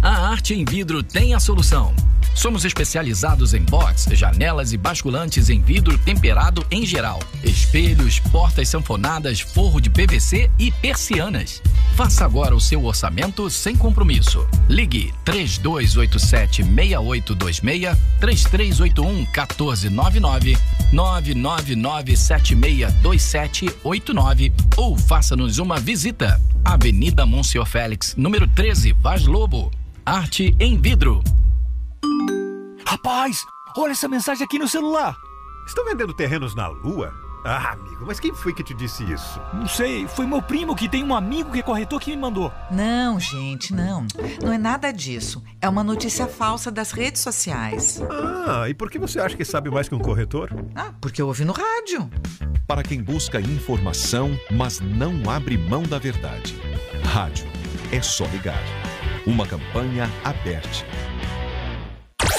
A Arte em Vidro tem a solução. Somos especializados em box, janelas e basculantes em vidro temperado em geral, espelhos, portas sanfonadas, forro de PVC e persianas. Faça agora o seu orçamento sem compromisso. Ligue 3287-6826, 3381-1499, 999762789 ou faça-nos uma visita. Avenida Monsenhor Félix, número 13, Vaz Lobo. Arte em vidro. Rapaz, olha essa mensagem aqui no celular. Estão vendendo terrenos na Lua? Ah, amigo, mas quem foi que te disse isso? Não sei, foi meu primo que tem um amigo que é corretor que me mandou. Não, gente, não. Não é nada disso. É uma notícia falsa das redes sociais. Ah, e por que você acha que sabe mais que um corretor? Ah, porque eu ouvi no rádio. Para quem busca informação, mas não abre mão da verdade. Rádio. É só ligar. Uma campanha aberta.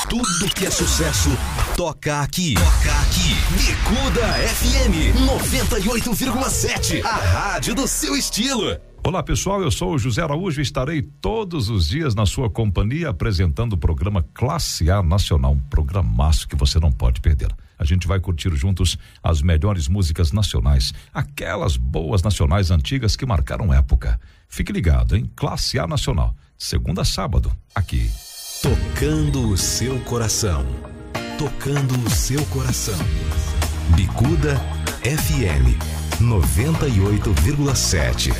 Tudo que é sucesso toca aqui. Toca aqui. Bicuda FM 98,7. A rádio do seu estilo. Olá pessoal, eu sou o José Araújo e estarei todos os dias na sua companhia apresentando o programa Classe A Nacional, um programaço que você não pode perder. A gente vai curtir juntos as melhores músicas nacionais, aquelas boas nacionais antigas que marcaram época. Fique ligado, hein? Classe A Nacional, segunda a sábado, aqui. Tocando o seu coração. Tocando o seu coração. Bicuda FM 98,7.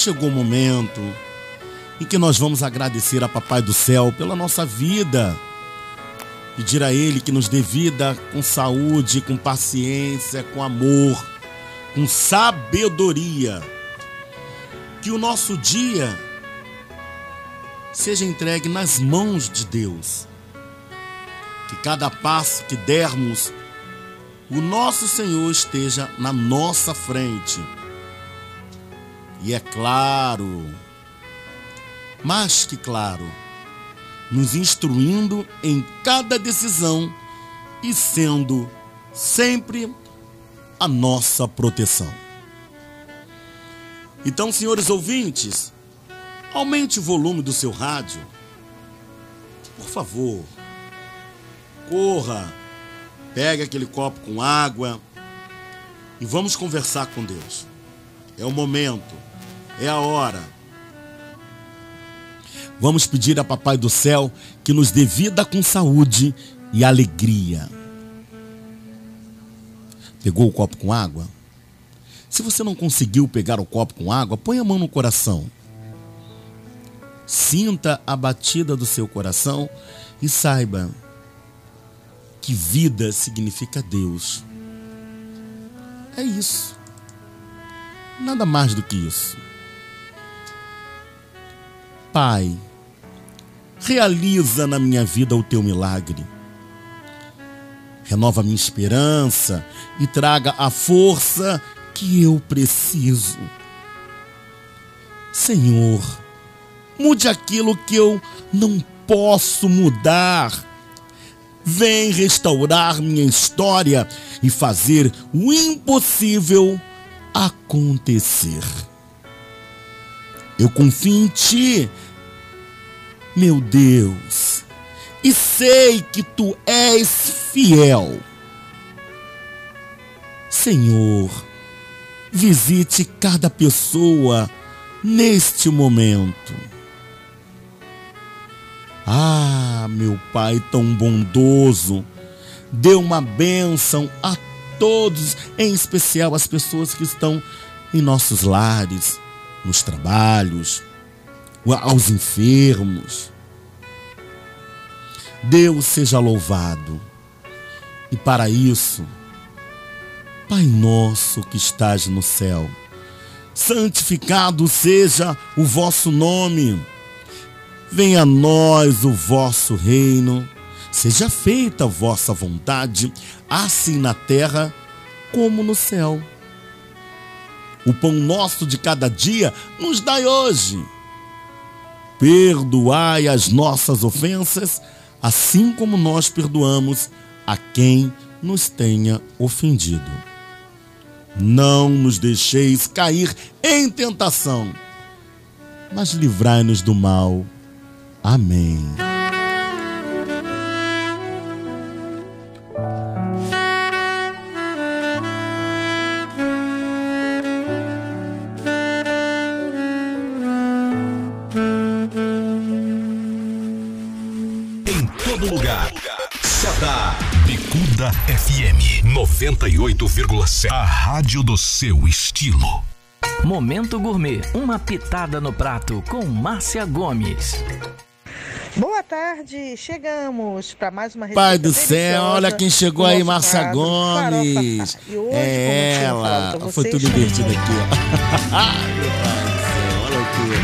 Chegou o momento em que nós vamos agradecer a Papai do Céu pela nossa vida. Pedir a Ele que nos dê vida com saúde, com paciência, com amor, com sabedoria. Que o nosso dia seja entregue nas mãos de Deus. Que cada passo que dermos, o nosso Senhor esteja na nossa frente. E é claro, mais que claro, nos instruindo em cada decisão e sendo sempre a nossa proteção. Então, senhores ouvintes, aumente o volume do seu rádio. Por favor, corra, pegue aquele copo com água e vamos conversar com Deus. É o momento, é a hora. Vamos pedir a Papai do Céu que nos dê vida com saúde e alegria. Pegou o copo com água? Se você não conseguiu pegar o copo com água, põe a mão no coração. Sinta a batida do seu coração e saiba que vida significa Deus. É isso. Nada mais do que isso. Pai, realiza na minha vida o teu milagre. Renova minha esperança e traga a força que eu preciso. Senhor, mude aquilo que eu não posso mudar. Vem restaurar minha história e fazer o impossível acontecer. Eu confio em Ti, meu Deus, e sei que Tu és fiel. Senhor, visite cada pessoa neste momento. Ah, meu Pai tão bondoso, dê uma bênção a todos, em especial as pessoas que estão em nossos lares, nos trabalhos, aos enfermos. Deus seja louvado. E para isso, Pai nosso que estás no céu, santificado seja o vosso nome. Venha a nós o vosso reino. Seja feita a vossa vontade, assim na terra como no céu. O pão nosso de cada dia nos dai hoje. Perdoai as nossas ofensas, assim como nós perdoamos a quem nos tenha ofendido. Não nos deixeis cair em tentação, mas livrai-nos do mal. Amém. 98,7. A rádio do seu estilo. Momento Gourmet, uma pitada no prato com Márcia Gomes. Boa tarde, chegamos para mais uma receita Pai do céu, olha quem chegou aí, Márcia Gomes. E hoje, É ela. Foi tudo estamos invertido aqui, ó. Ai, meu pai do céu, olha a loucura.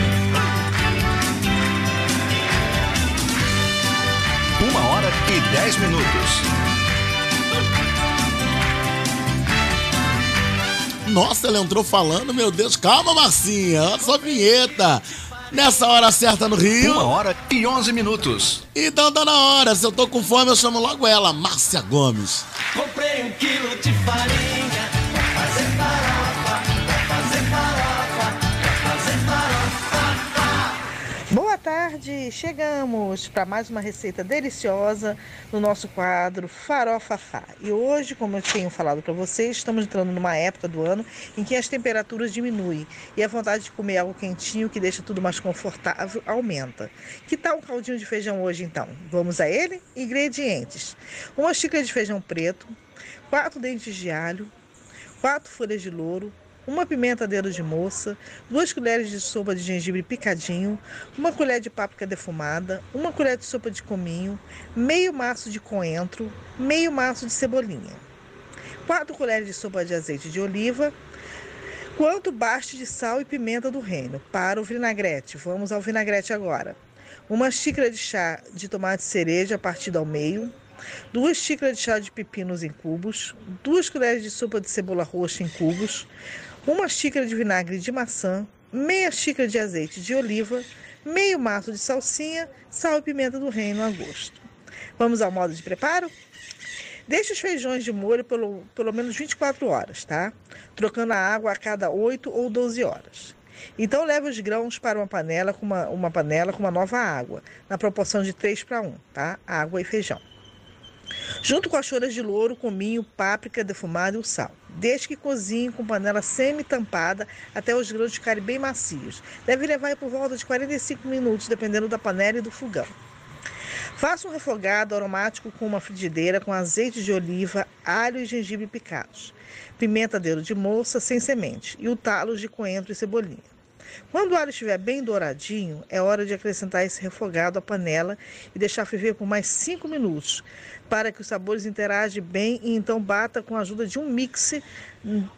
Uma hora e dez minutos. Nossa, ela entrou falando, meu Deus, calma, Marcinha, olha só a vinheta. Nessa hora certa no Rio. Uma hora e onze minutos. Então tá na hora, se eu tô com fome, eu chamo logo ela, Márcia Gomes. Comprei um quilo de farinha tarde, chegamos para mais uma receita deliciosa no nosso quadro Farofa Fá. E hoje, como eu tenho falado para vocês, estamos entrando numa época do ano em que as temperaturas diminuem e a vontade de comer algo quentinho que deixa tudo mais confortável aumenta. Que tal um caldinho de feijão hoje então? Vamos a ele? Ingredientes: uma xícara de feijão preto, quatro dentes de alho, quatro folhas de louro, uma pimenta dedo de moça, duas colheres de sopa de gengibre picadinho, uma colher de páprica defumada, uma colher de sopa de cominho, meio maço de coentro, meio maço de cebolinha, quatro colheres de sopa de azeite de oliva, quanto baste de sal e pimenta do reino. Para o vinagrete, vamos ao vinagrete agora. Uma xícara de chá de tomate cereja partido ao meio, duas xícaras de chá de pepinos em cubos, duas colheres de sopa de cebola roxa em cubos, uma xícara de vinagre de maçã, meia xícara de azeite de oliva, meio maço de salsinha, sal e pimenta do reino a gosto. Vamos ao modo de preparo? Deixe os feijões de molho pelo, pelo menos 24 horas, tá? Trocando a água a cada 8 ou 12 horas. Então leve os grãos para uma panela com uma, uma panela com uma nova água, na proporção de 3 para 1, tá? Água e feijão. Junto com as choras de louro, cominho, páprica defumada e o sal. Deixe que cozinhe com panela semi-tampada até os grãos ficarem bem macios. Deve levar por volta de 45 minutos, dependendo da panela e do fogão. Faça um refogado aromático com uma frigideira com azeite de oliva, alho e gengibre picados, pimenta dedo de moça sem semente e o talo de coentro e cebolinha. Quando o alho estiver bem douradinho, é hora de acrescentar esse refogado à panela e deixar ferver por mais 5 minutos, para que os sabores interagem bem e então bata com a ajuda de um mix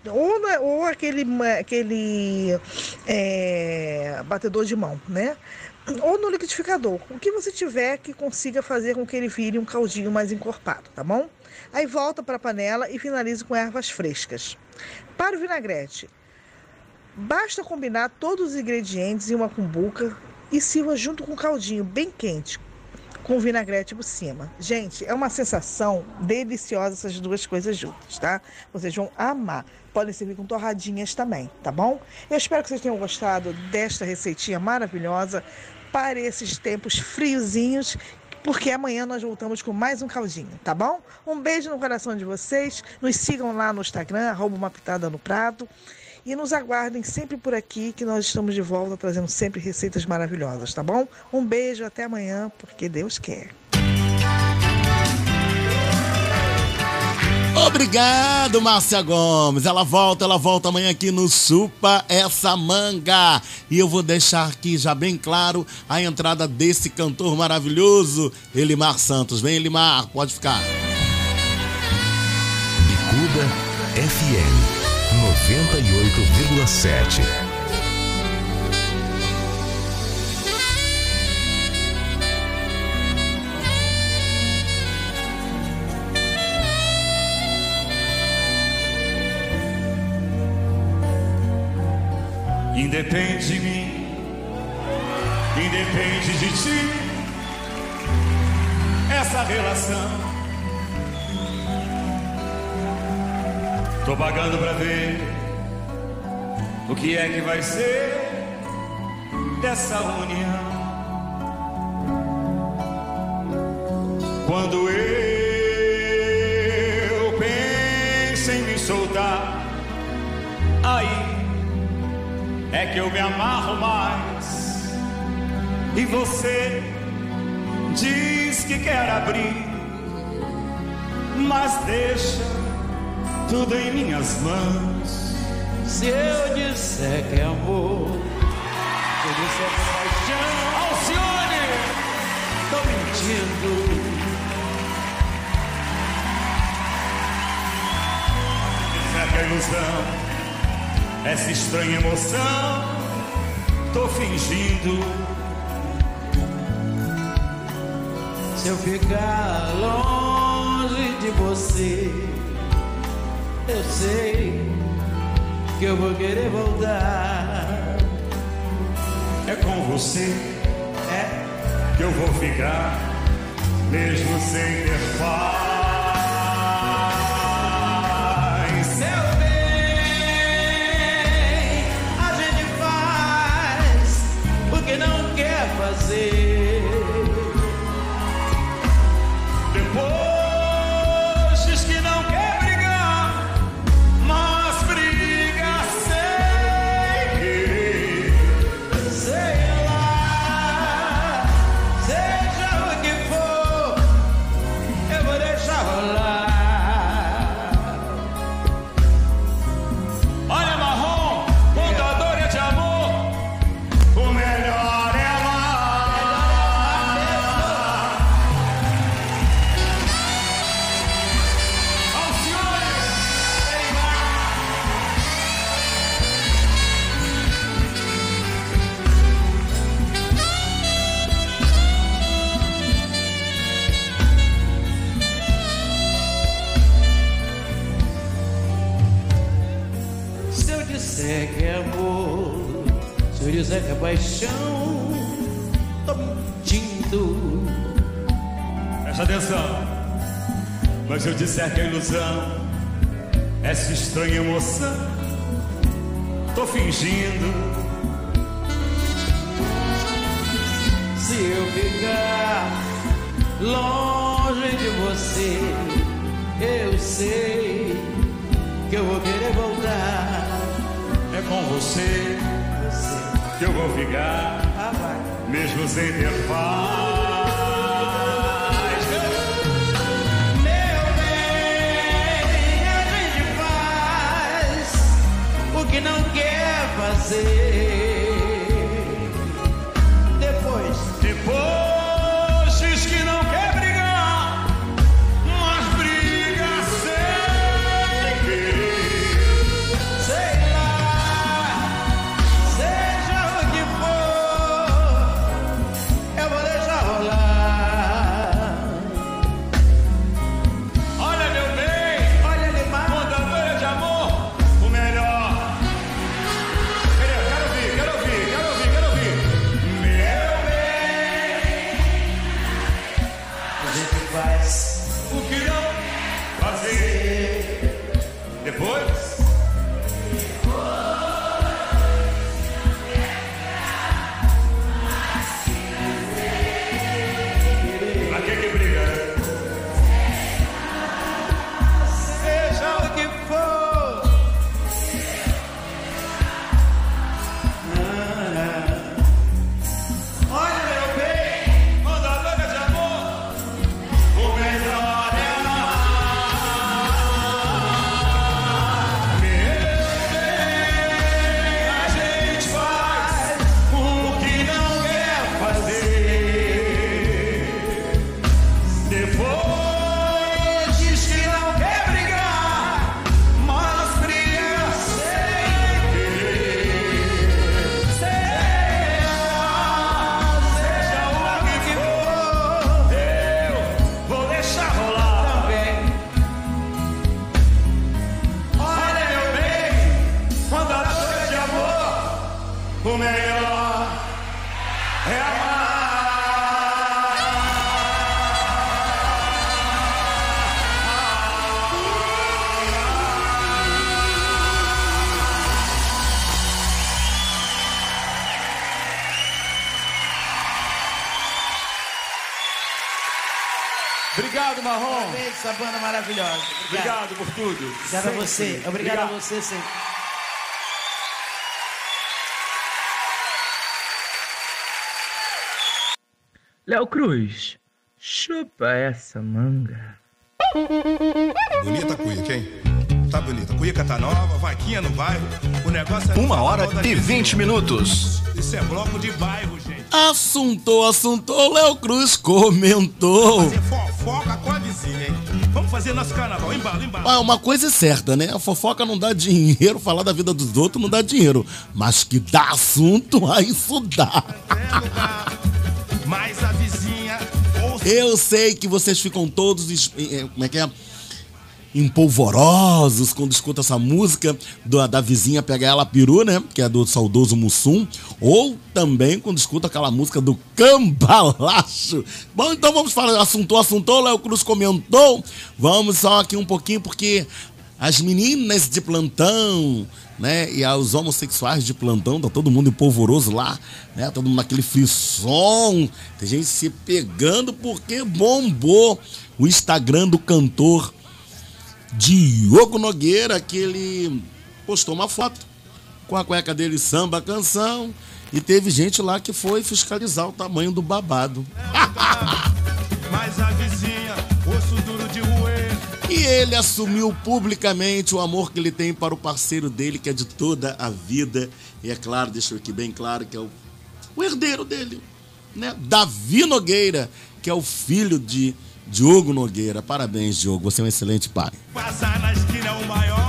ou, na- ou aquele, aquele é, batedor de mão, né? Ou no liquidificador, o que você tiver que consiga fazer com que ele vire um caldinho mais encorpado, tá bom? Aí volta para a panela e finalize com ervas frescas. Para o vinagrete, Basta combinar todos os ingredientes em uma cumbuca e sirva junto com o caldinho bem quente, com vinagrete por cima. Gente, é uma sensação deliciosa essas duas coisas juntas, tá? Vocês vão amar. Podem servir com torradinhas também, tá bom? Eu espero que vocês tenham gostado desta receitinha maravilhosa para esses tempos friozinhos. Porque amanhã nós voltamos com mais um caldinho, tá bom? Um beijo no coração de vocês. Nos sigam lá no Instagram, arroba uma pitada no prato. E nos aguardem sempre por aqui, que nós estamos de volta trazendo sempre receitas maravilhosas, tá bom? Um beijo, até amanhã, porque Deus quer. Obrigado, Márcia Gomes. Ela volta, ela volta amanhã aqui no Supa Essa Manga. E eu vou deixar aqui já bem claro a entrada desse cantor maravilhoso, Elimar Santos. Vem, Elimar, pode ficar. Bicuda FM 91. 98,7. Independe de mim, independe de ti, essa relação. Tô pagando pra ver o que é que vai ser dessa união. Quando eu penso em me soltar, aí é que eu me amarro mais. E você diz que quer abrir, mas deixa tudo em minhas mãos. Se eu disser que é amor, se eu disser que é paixão, Alcione, tô mentindo. Se disser que é ilusão, essa estranha emoção, tô fingindo. Se eu ficar longe de você, eu sei que eu vou querer voltar. É com você, é que eu vou ficar, mesmo sem ter paz. Seu que não quer fazer. Maravilhosa. Obrigado por tudo. Obrigado a você. Sempre. Obrigado, a Obrigado. você sempre. Léo Cruz, chupa essa manga. Bonita a cuíca, hein? Tá bonita. A cuíca tá nova, vaquinha no bairro. O negócio é. Uma hora e 20 minutos. Isso é bloco de bairro, gente. Assuntou, assuntou, Léo Cruz comentou. Fazer fofoca com a vizinha, hein? Vamos fazer nosso carnaval. Embala, embala. Ah, uma coisa é certa, né? A fofoca não dá dinheiro, falar da vida dos outros não dá dinheiro. Mas que dá assunto, ah, isso dá. Vizinha. Eu sei que vocês ficam todos. es- eh, Como é que é? Empolvorosos quando escutam essa música da, da vizinha Pega Ela Peru, né? Que é do saudoso Mussum. Ou também quando escuta aquela música do Cambalacho. Bom, então vamos falar. Assuntou, assuntou, Léo Cruz comentou. Vamos só aqui um pouquinho, porque as meninas de plantão, né? E os homossexuais de plantão, tá todo mundo empolvoroso lá, né? Todo mundo naquele frisson. Tem gente se pegando porque bombou o Instagram do cantor Diogo Nogueira, que ele postou uma foto com a cueca dele samba canção. E teve gente lá que foi fiscalizar o tamanho do babado. Mas a vizinha, osso duro de. E ele assumiu publicamente o amor que ele tem para o parceiro dele, que é de toda a vida. E é claro, deixa eu aqui bem claro, que é o, o herdeiro dele, né? Davi Nogueira, que é o filho de Diogo Nogueira. Parabéns, Diogo, você é um excelente pai. Passar na esquina é o maior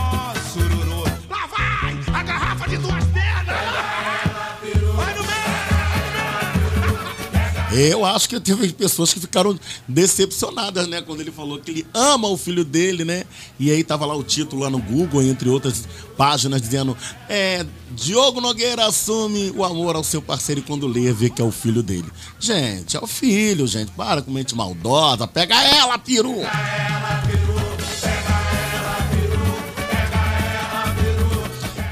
Eu acho que teve pessoas que ficaram decepcionadas, né? Quando ele falou que ele ama o filho dele, né? E aí tava lá o título lá no Google, entre outras páginas, dizendo: É, Diogo Nogueira assume o amor ao seu parceiro e quando lê, vê que é o filho dele. Gente, é o filho, gente. Para com mente maldosa. Pega ela, peru!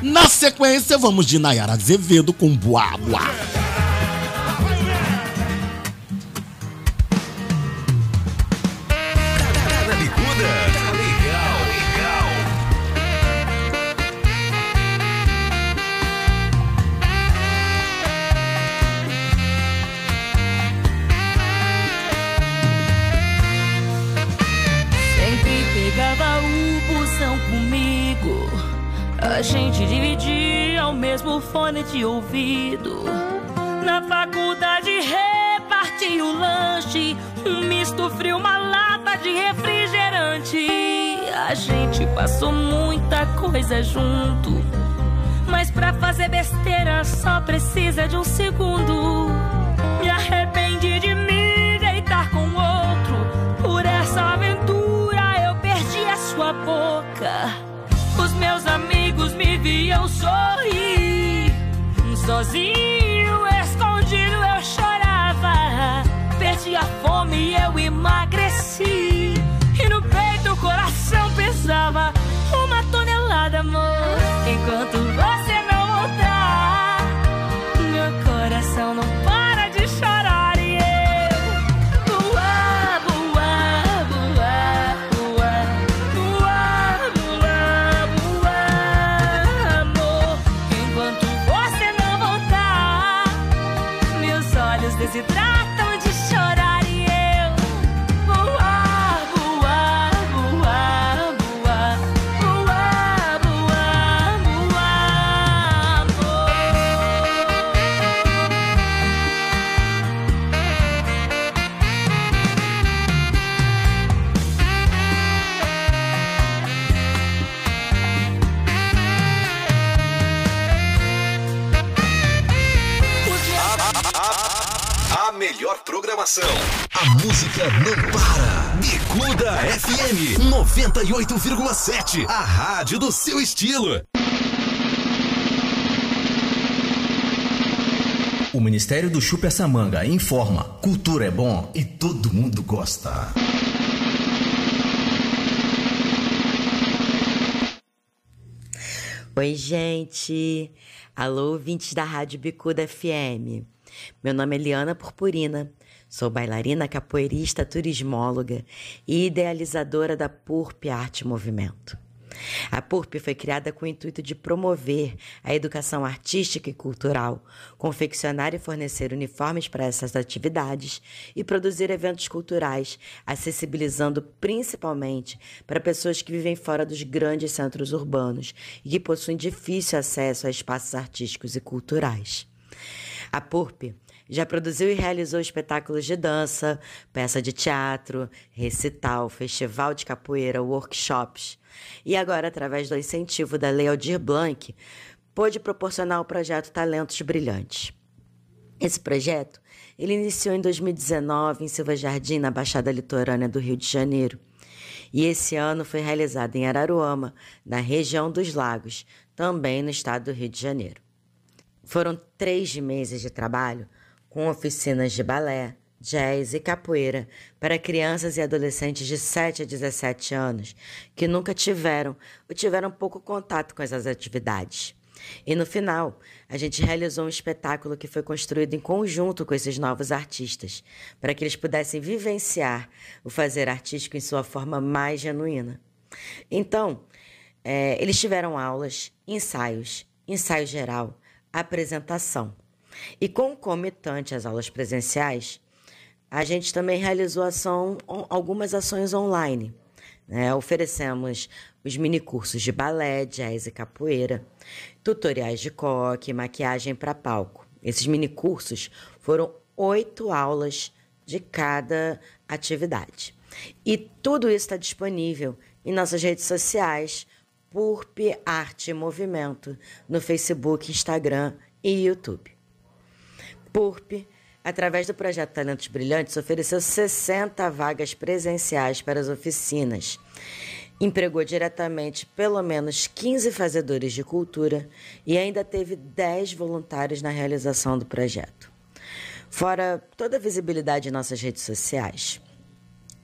Na sequência, vamos de Nayara Azevedo com Boa Boa. A gente dividia o mesmo fone de ouvido. Na faculdade repartia o lanche. Um misto frio, uma lata de refrigerante. A gente passou muita coisa junto. Mas pra fazer besteira só precisa de um segundo. Me arrependi de me deitar com outro. Por essa aventura eu perdi a sua boca. Viam sorrir. Sozinho, escondido, eu chorava. Perdi a fome e eu emagreci. E no peito o coração pesava uma tonelada, amor. Enquanto 98,7. A rádio do seu estilo. O Ministério do Chupa essa manga informa: cultura é bom e todo mundo gosta. Oi, gente. Alô, ouvintes da Rádio Bicuda FM. Meu nome é Liana Purpurina, sou bailarina, capoeirista, turismóloga e idealizadora da PURP Arte Movimento. A PURP foi criada com o intuito de promover a educação artística e cultural, confeccionar e fornecer uniformes para essas atividades e produzir eventos culturais, acessibilizando principalmente para pessoas que vivem fora dos grandes centros urbanos e que possuem difícil acesso a espaços artísticos e culturais. A PURP já produziu e realizou espetáculos de dança, peça de teatro, recital, festival de capoeira, workshops. E agora, através do incentivo da Lei Aldir Blanc, pôde proporcionar o projeto Talentos Brilhantes. Esse projeto ele iniciou em 2019 em Silva Jardim, na Baixada Litorânea do Rio de Janeiro. E esse ano foi realizado em Araruama, na região dos Lagos, também no estado do Rio de Janeiro. Foram três meses de trabalho com oficinas de balé, jazz e capoeira para crianças e adolescentes de 7 a 17 anos que nunca tiveram ou tiveram pouco contato com essas atividades. E no final, a gente realizou um espetáculo que foi construído em conjunto com esses novos artistas, para que eles pudessem vivenciar o fazer artístico em sua forma mais genuína. Então, é, eles tiveram aulas, ensaios, ensaio geral, apresentação. E concomitante às aulas presenciais, a gente também realizou ação, algumas ações online. Né? Oferecemos os minicursos de balé, jazz e capoeira, tutoriais de coque, maquiagem para palco. Esses minicursos foram oito aulas de cada atividade. E tudo isso está disponível em nossas redes sociais, PURP Arte e Movimento, no Facebook, Instagram e YouTube. PURP, através do projeto Talentos Brilhantes, ofereceu 60 vagas presenciais para as oficinas. Empregou diretamente pelo menos 15 fazedores de cultura e ainda teve 10 voluntários na realização do projeto. Fora toda a visibilidade em nossas redes sociais.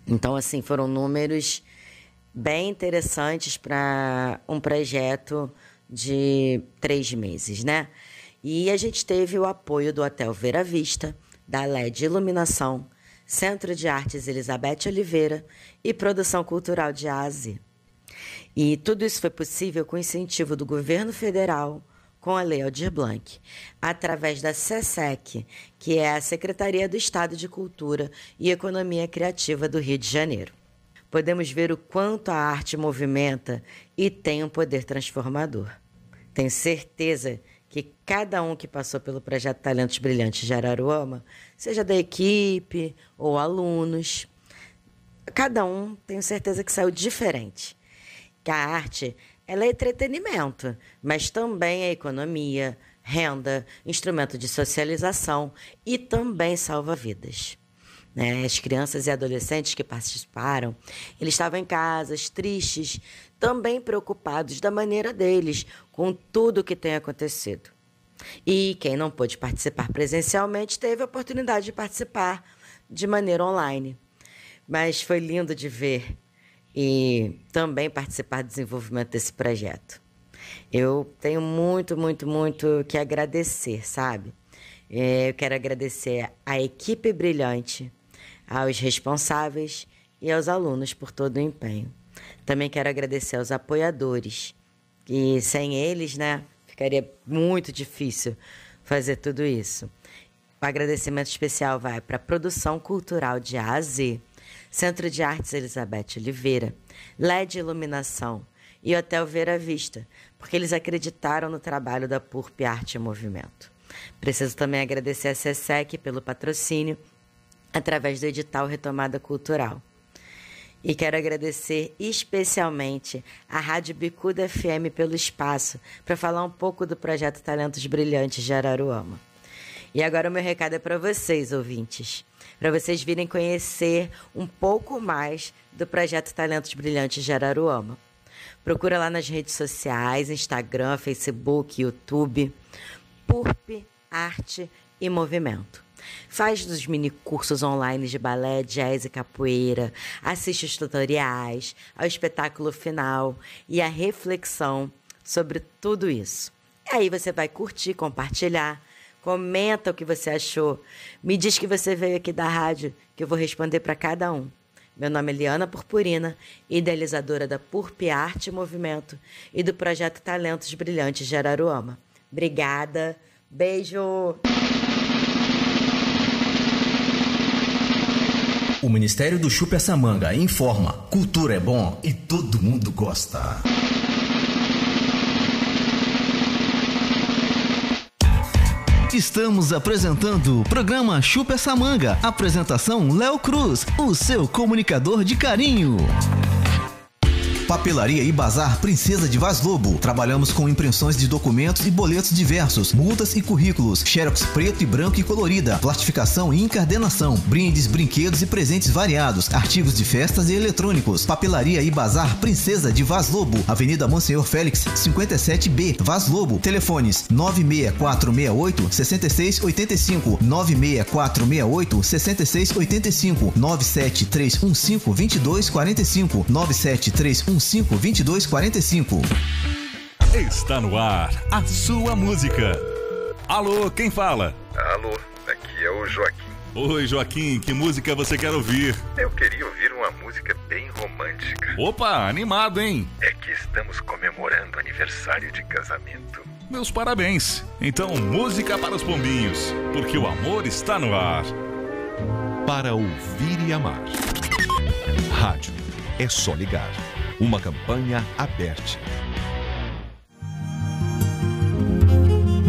Então, assim, foram números bem interessantes para um projeto de três meses, né? E a gente teve o apoio do Hotel Vera Vista, da LED Iluminação, Centro de Artes Elizabeth Oliveira e Produção Cultural de Ásia. E tudo isso foi possível com o incentivo do governo federal, com a Lei Aldir Blanc, através da SESEC, que é a Secretaria do Estado de Cultura e Economia Criativa do Rio de Janeiro. Podemos ver o quanto a arte movimenta e tem um poder transformador. Tenho certeza que cada um que passou pelo projeto Talentos Brilhantes de Araruama, seja da equipe ou alunos, cada um tenho certeza que saiu diferente. Que a arte ela é entretenimento, mas também é economia, renda, instrumento de socialização e também salva vidas. Né? As crianças e adolescentes que participaram, eles estavam em casas, tristes, também preocupados da maneira deles com tudo o que tem acontecido. E quem não pôde participar presencialmente teve a oportunidade de participar de maneira online. Mas foi lindo de ver e também participar do desenvolvimento desse projeto. Eu tenho muito, muito, muito que agradecer, sabe? É, eu quero agradecer à equipe brilhante, aos responsáveis e aos alunos por todo o empenho. Também quero agradecer aos apoiadores, que sem eles, né, ficaria muito difícil fazer tudo isso. O agradecimento especial vai para a Produção Cultural de A a Z, Centro de Artes Elizabeth Oliveira, LED Iluminação e Hotel Vera Vista, porque eles acreditaram no trabalho da PURP Arte e Movimento. Preciso também agradecer a SESEC pelo patrocínio através do edital Retomada Cultural. E quero agradecer especialmente à Rádio Bicuda FM pelo espaço para falar um pouco do projeto Talentos Brilhantes de Araruama. E agora o meu recado é para vocês, ouvintes, para vocês virem conhecer um pouco mais do projeto Talentos Brilhantes de Araruama. Procura lá nas redes sociais, Instagram, Facebook, YouTube, PURP, Arte e Movimento. Faz os mini cursos online de balé, jazz e capoeira, assiste os tutoriais, ao espetáculo final e a reflexão sobre tudo isso. Aí você vai curtir, compartilhar Comenta o que você achou. Me diz que você veio aqui da rádio, que eu vou responder para cada um. Meu nome é Liana Purpurina, idealizadora da Purp Arte Movimento e do projeto Talentos Brilhantes de Araruama. Obrigada. Beijo. O Ministério do Chupa essa manga informa: cultura é bom e todo mundo gosta. Estamos apresentando o programa Chupa essa manga. Apresentação Léo Cruz, o seu comunicador de carinho. Papelaria e Bazar Princesa de Vaz Lobo. Trabalhamos com impressões de documentos e boletos diversos, multas e currículos, xerox preto e branco e colorida, plastificação e encardenação, brindes, brinquedos e presentes variados, artigos de festas e eletrônicos. Papelaria e Bazar Princesa de Vaz Lobo, Avenida Monsenhor Félix, 57B, Vaz Lobo. Telefones 96468 6685, 96468 6685, 97315 2245, 97315 2245. Está no ar a sua música. Alô, quem fala? Alô, aqui é o Joaquim. Oi, Joaquim, que música você quer ouvir? Eu queria ouvir uma música bem romântica. Opa, animado, hein? É que estamos comemorando aniversário de casamento. Meus parabéns. Então, música para os pombinhos, porque o amor está no ar. Para ouvir e amar. Rádio. É só ligar. Uma campanha aberta.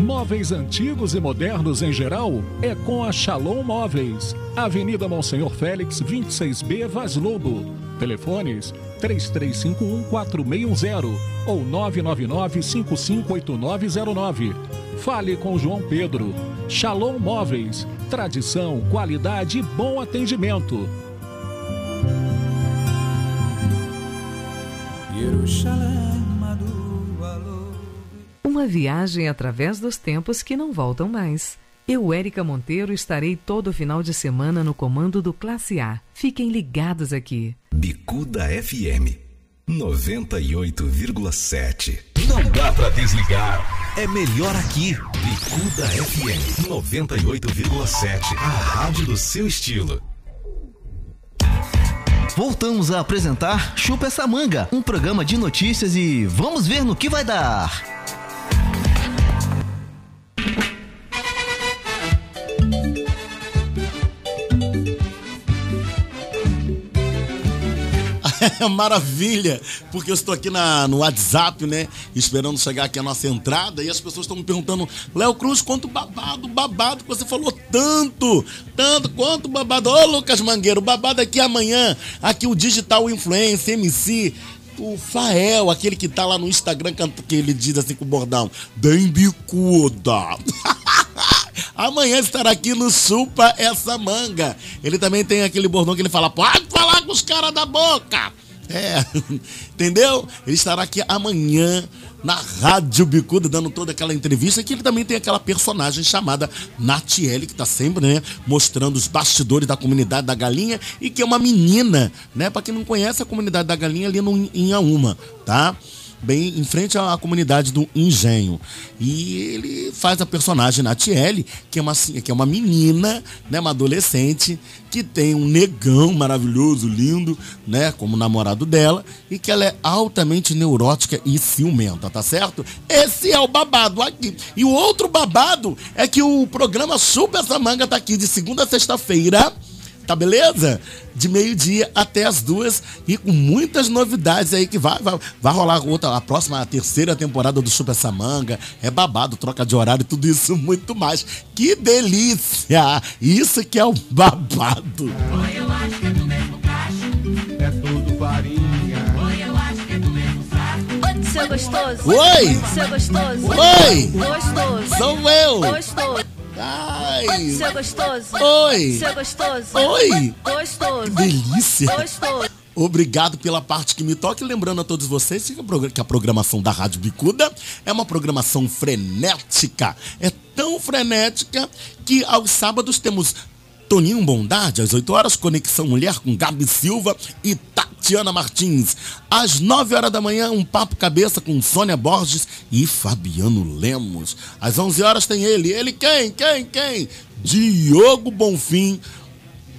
Móveis antigos e modernos em geral é com a Shalom Móveis. Avenida Monsenhor Félix, 26B, Vaz Lobo. Telefones 3351-4610 ou 999-558909. Fale com João Pedro. Shalom Móveis. Tradição, qualidade e bom atendimento. Uma viagem através dos tempos que não voltam mais. Eu, Érica Monteiro, estarei todo final de semana no comando do Classe A. Fiquem ligados aqui. Bicuda FM 98,7. Não dá pra desligar. É melhor aqui. Bicuda FM 98,7. A rádio do seu estilo. Voltamos a apresentar Chupa essa manga, um programa de notícias e vamos ver no que vai dar. Maravilha, porque eu estou aqui na, no WhatsApp, né? Esperando chegar aqui a nossa entrada e as pessoas estão me perguntando, Léo Cruz, quanto babado, babado que você falou tanto, tanto, quanto babado. Ô Lucas Mangueiro, babado aqui amanhã, aqui o Digital Influencer, MC, o Fael, aquele que tá lá no Instagram, que ele diz assim com o bordão, bem bicuda. Amanhã estará aqui no Supa essa manga. Ele também tem aquele bordão que ele fala: pode falar com os caras da boca. É, entendeu? Ele estará aqui amanhã na Rádio Bicuda, dando toda aquela entrevista. Que ele também tem aquela personagem chamada Natiele, que está sempre, né, mostrando os bastidores da comunidade da galinha e que é uma menina, né? Para quem não conhece a comunidade da galinha ali no Inhaúma, tá? Bem em frente à comunidade do Engenho. E ele faz a personagem Natiele, que é uma, que é uma menina, né, uma adolescente, que tem um negão maravilhoso, lindo, né, como namorado dela, e que ela é altamente neurótica e ciumenta, tá certo? Esse é o babado aqui. E o outro babado é que o programa Super essa manga tá aqui de segunda a sexta-feira Tá beleza? De meio-dia até as duas e com muitas novidades aí que vai, vai, vai rolar outra, a próxima, a terceira temporada do Super Samanga. É babado, troca de horário, tudo isso muito mais. Que delícia! Isso que é o babado. Oi, eu acho que é do mesmo cacho. É tudo farinha. Oi, eu acho que é do mesmo saco. Oi, seu gostoso. Oi! Seu gostoso. Oi! Gostoso. Sou eu! Gostoso. Ai! Seu gostoso. Oi! Seu gostoso. Oi! Gostoso. Delícia! Gostoso. Obrigado pela parte que me toca. E lembrando a todos vocês que a programação da Rádio Bicuda é uma programação frenética. É tão frenética que aos sábados temos Toninho Bondade, às 8 horas, Conexão Mulher com Gabi Silva e Tatiana Martins. Às 9 horas da manhã, um papo cabeça com Sônia Borges e Fabiano Lemos. Às 11 horas tem ele. Ele quem? Quem? Quem? Diogo Bonfim,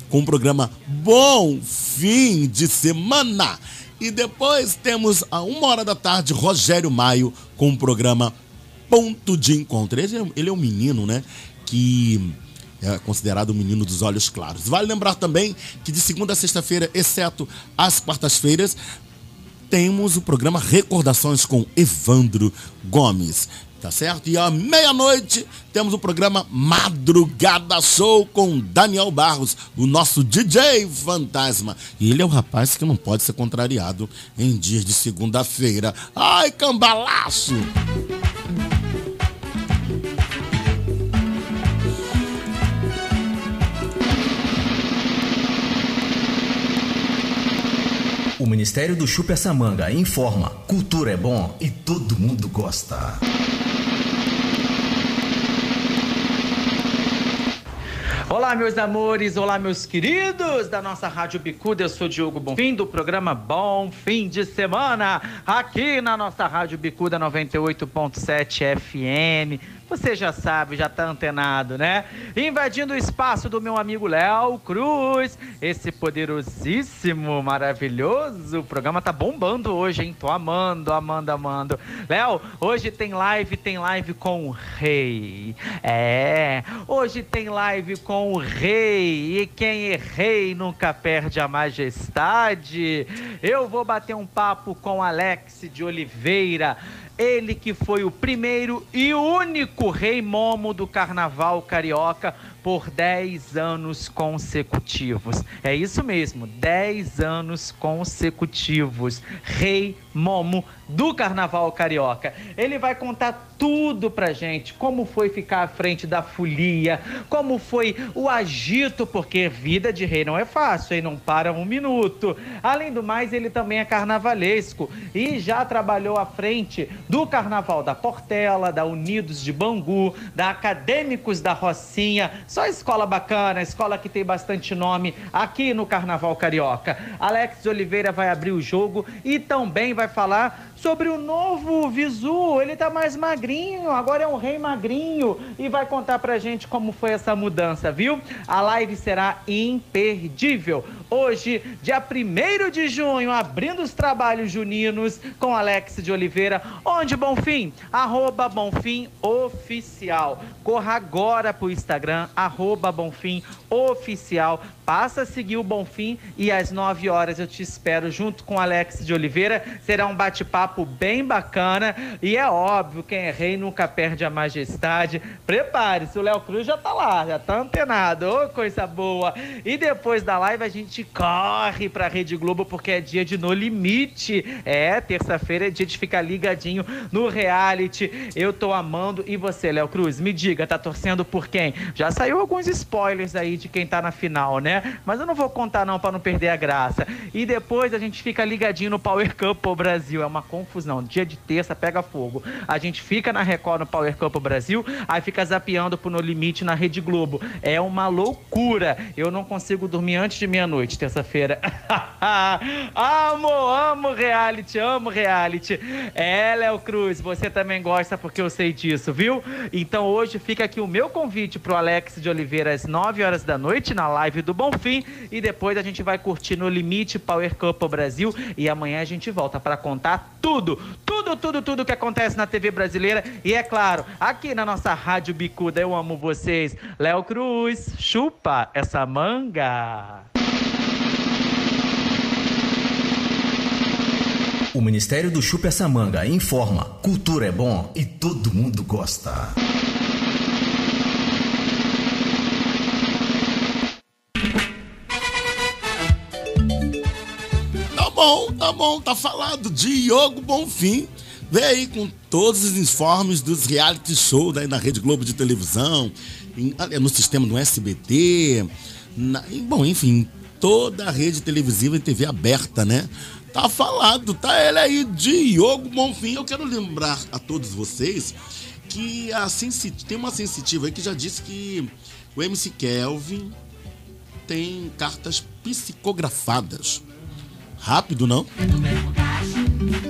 com o programa Bom Fim de Semana. E depois temos, a uma hora da tarde, Rogério Maio, com o programa Ponto de Encontro. Ele é, ele é um menino, né? Que é considerado o menino dos olhos claros. Vale lembrar também que de segunda a sexta-feira, exceto às quartas-feiras, temos o programa Recordações com Evandro Gomes. Tá certo? E à meia-noite temos o programa Madrugada Show com Daniel Barros, o nosso DJ fantasma. E ele é o rapaz que não pode ser contrariado em dias de segunda-feira. Ai, cambalaço! O Ministério do Chupa essa manga informa: cultura é bom e todo mundo gosta. Olá, meus amores, olá, meus queridos da nossa Rádio Bicuda. Eu sou Diogo Bonfim, do programa Bom Fim de Semana, aqui na nossa Rádio Bicuda 98.7 FM. Você já sabe, já tá antenado, né? Invadindo o espaço do meu amigo Léo Cruz, esse poderosíssimo, maravilhoso. O programa tá bombando hoje, hein? Tô amando, amando, amando. Léo, hoje tem live, tem live com o rei. É, hoje tem live com o rei. E quem é rei nunca perde a majestade. Eu vou bater um papo com Alex de Oliveira. Ele que foi o primeiro e único rei momo do carnaval carioca por 10 anos consecutivos. É isso mesmo, 10 anos consecutivos. Rei momo do carnaval carioca. Ele vai contar tudo pra gente, como foi ficar à frente da folia, como foi o agito, porque vida de rei não é fácil, e não para um minuto. Além do mais, ele também é carnavalesco e já trabalhou à frente do Carnaval da Portela, da Unidos de Bangu, da Acadêmicos da Rocinha, só escola bacana, escola que tem bastante nome aqui no Carnaval Carioca. Alex Oliveira vai abrir o jogo e também vai falar sobre o novo Visu. Ele tá mais magrinho, agora é um rei magrinho e vai contar pra gente como foi essa mudança, viu? A live será imperdível. Hoje, dia 1 de junho, abrindo os trabalhos juninos com Alex de Oliveira. Onde, Bonfim? Arroba Bonfim Oficial. Corra agora pro Instagram, arroba Bonfim Oficial. Passa a seguir o Bonfim e às 9 horas eu te espero junto com Alex de Oliveira. Será um bate-papo bem bacana e é óbvio, quem é rei nunca perde a majestade. Prepare-se, o Léo Cruz já tá lá, já tá antenado. Ô, coisa boa! E depois da live a gente corre pra Rede Globo porque é dia de No Limite. É, terça-feira é dia de ficar ligadinho no reality. Eu tô amando. E você, Léo Cruz, me diga, tá torcendo por quem? Já saiu alguns spoilers aí de quem tá na final, né? Mas eu não vou contar não para não perder a graça. E depois a gente fica ligadinho no Power Brasil. É uma confusão. Dia de terça pega fogo. A gente fica na Record no Power Brasil, aí fica zapeando pro No Limite na Rede Globo. É uma loucura. Eu não consigo dormir antes de meia-noite, terça-feira. amo, amo reality, amo reality. É, Léo Cruz, você também gosta porque eu sei disso, viu? Então hoje fica aqui o meu convite pro Alex de Oliveira às 9 horas da noite na live do Bonfim e depois a gente vai curtir no Limite Power Cup Brasil e amanhã a gente volta para contar tudo, tudo, tudo, tudo que acontece na TV brasileira e é claro, aqui na nossa Rádio Bicuda, eu amo vocês. Léo Cruz, chupa essa manga. O Ministério do Chupa essa manga informa: cultura é bom e todo mundo gosta. Bom, tá bom, tá falado. Diogo Bonfim. Vem aí com todos os informes dos reality shows aí na Rede Globo de televisão, em- no sistema do SBT, na- e, bom, enfim, toda a rede televisiva e TV aberta, né? Tá falado, tá ele aí, Diogo Bonfim. Eu quero lembrar a todos vocês que a tem uma sensitiva aí que já disse que o MC Kelvin tem cartas psicografadas. Rápido, não?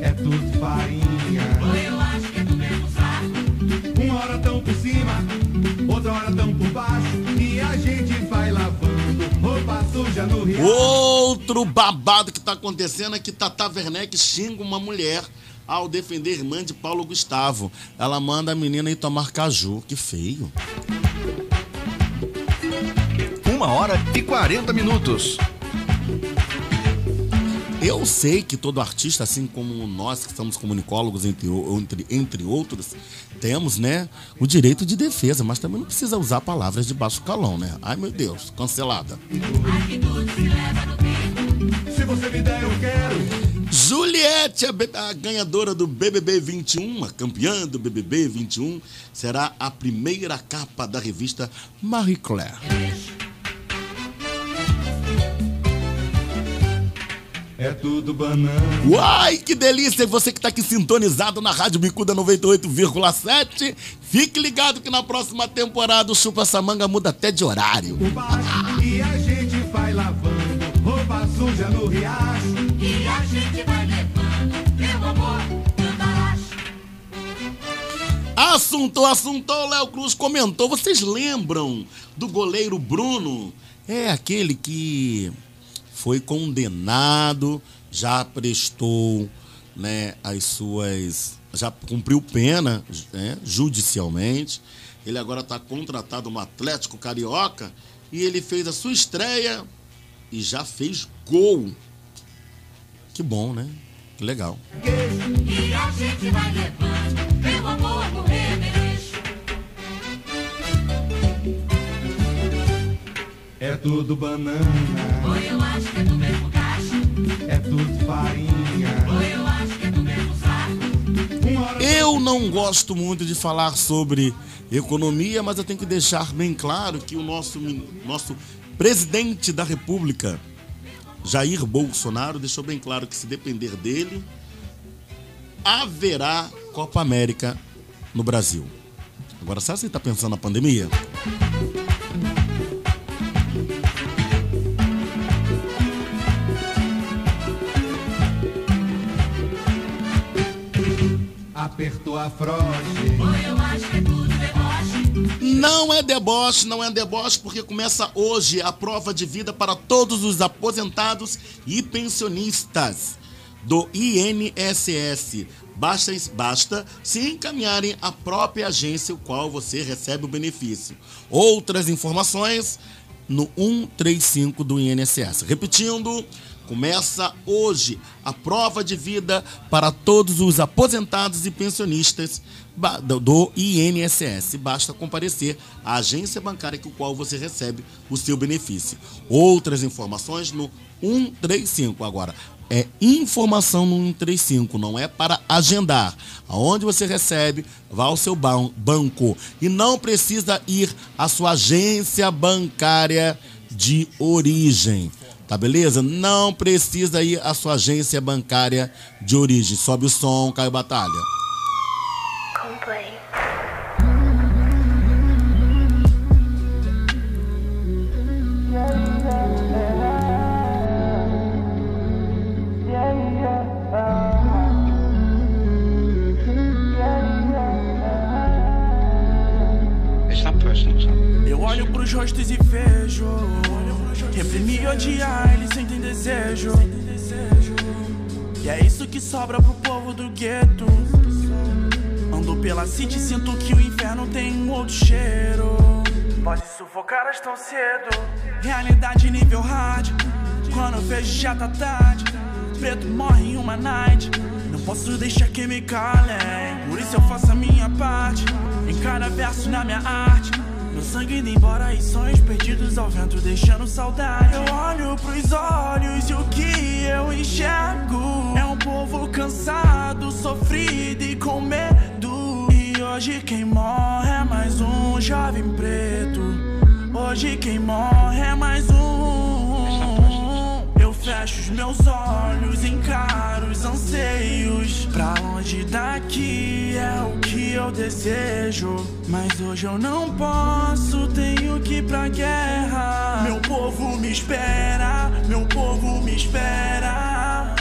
É tudo farinha. Eu acho que é do mesmo saco. Uma hora tão por cima, outra hora tão por baixo. E a gente vai lavando roupa suja no rio. Outro babado que tá acontecendo é que Tata Werneck xinga uma mulher ao defender a irmã de Paulo Gustavo. Ela manda a menina ir tomar caju. Que feio. Uma hora e 40 minutos. Eu sei que todo artista, assim como nós que somos comunicólogos, entre, entre, entre outros, temos, né, o direito de defesa, mas também não precisa usar palavras de baixo calão, né? Ai, meu Deus, cancelada. Se você me der, eu quero. Juliette, a, be- a ganhadora do BBB 21, a campeã do BBB 21, será a primeira capa da revista Marie Claire. É tudo banana. Uai, que delícia! E você que está aqui sintonizado na Rádio Bicuda 98,7, fique ligado que na próxima temporada o Chupa essa manga muda até de horário. E a gente vai lavando roupa suja no riacho. E a gente vai levando, meu amor, no balacho. Assunto, assunto, Léo Cruz comentou. Vocês lembram do goleiro Bruno? É aquele que foi condenado, já prestou né, as suas. já cumpriu pena né, judicialmente. Ele agora está contratado no Atlético Carioca e ele fez a sua estreia e já fez gol. Que bom, né? Que legal. E a gente vai levando, meu amor, no É tudo banana. Oi, eu acho que é do mesmo cacho. É tudo farinha. Oi, eu acho que é do mesmo saco. Eu não gosto muito de falar sobre economia, mas eu tenho que deixar bem claro que o nosso, nosso presidente da República, Jair Bolsonaro, deixou bem claro que se depender dele, haverá Copa América no Brasil. Agora, sabe se ele está pensando na pandemia? Apertou a eu acho que é tudo deboche. Não é deboche, não é deboche, porque começa hoje a prova de vida para todos os aposentados e pensionistas do INSS. Basta, basta se encaminharem à própria agência, o qual você recebe o benefício. Outras informações no 135 do INSS. Repetindo, começa hoje a prova de vida para todos os aposentados e pensionistas do- INSS. Basta comparecer à agência bancária com qual você recebe o seu benefício. Outras informações no 135. Agora, é informação no 135, não é para agendar. Aonde você recebe, vá ao seu ban- banco. E não precisa ir à sua agência bancária de origem. Tá beleza? Não precisa ir à sua agência bancária de origem. Sobe o som, Caio Batalha. Eu olho pros rostos e vejo Reprimir e odiar, eles sentem desejo. E é isso que sobra pro povo do gueto. Ando pela city e sinto que o inferno tem um outro cheiro. Pode sufocar as tão cedo. Realidade nível hard. Quando eu vejo já tá tarde. Preto morre em uma night. Não posso deixar que me calem. Por isso eu faço a minha parte. Em cada verso na minha arte meu sangue indo embora e sonhos perdidos ao vento deixando saudade. Eu olho pros olhos e o que eu enxergo é um povo cansado, sofrido e com medo. E hoje quem morre é mais um jovem preto. Hoje quem morre é mais um. Fecho os meus olhos, encaro os anseios. Pra longe daqui é o que eu desejo. Mas hoje eu não posso, tenho que ir pra guerra. Meu povo me espera, meu povo me espera.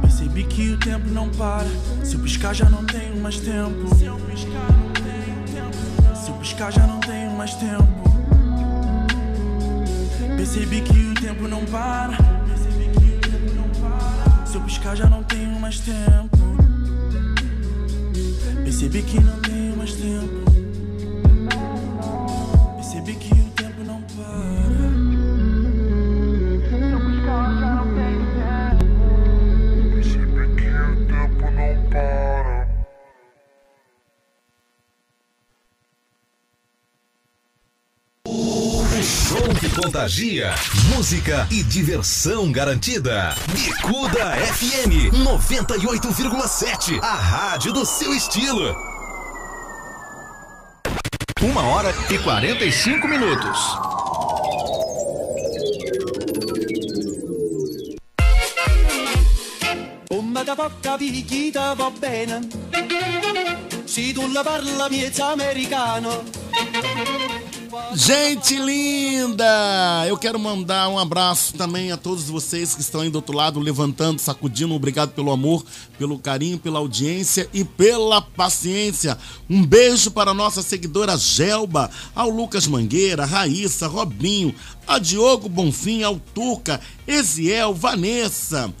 Percebi que o tempo não para. Se eu piscar já não tenho mais tempo. Se eu piscar não tenho tempo. Se eu piscar já não tenho mais tempo. Percebi que o tempo não para. Se eu piscar já não tenho mais tempo. Percebi que não tenho mais tempo. Contagia. Música e diversão garantida. Bicuda FM 98,7. A rádio do seu estilo. Uma hora e 45 minutos. Come da poca picchita va bene Se tu la parla miezza americano Gente linda! Eu quero mandar um abraço também a todos vocês que estão aí do outro lado, levantando, sacudindo. Obrigado pelo amor, pelo carinho, pela audiência e pela paciência. Um beijo para a nossa seguidora Gelba, ao Lucas Mangueira, Raíssa, Robinho, a Diogo Bonfim, ao Tuca, Eziel, Vanessa,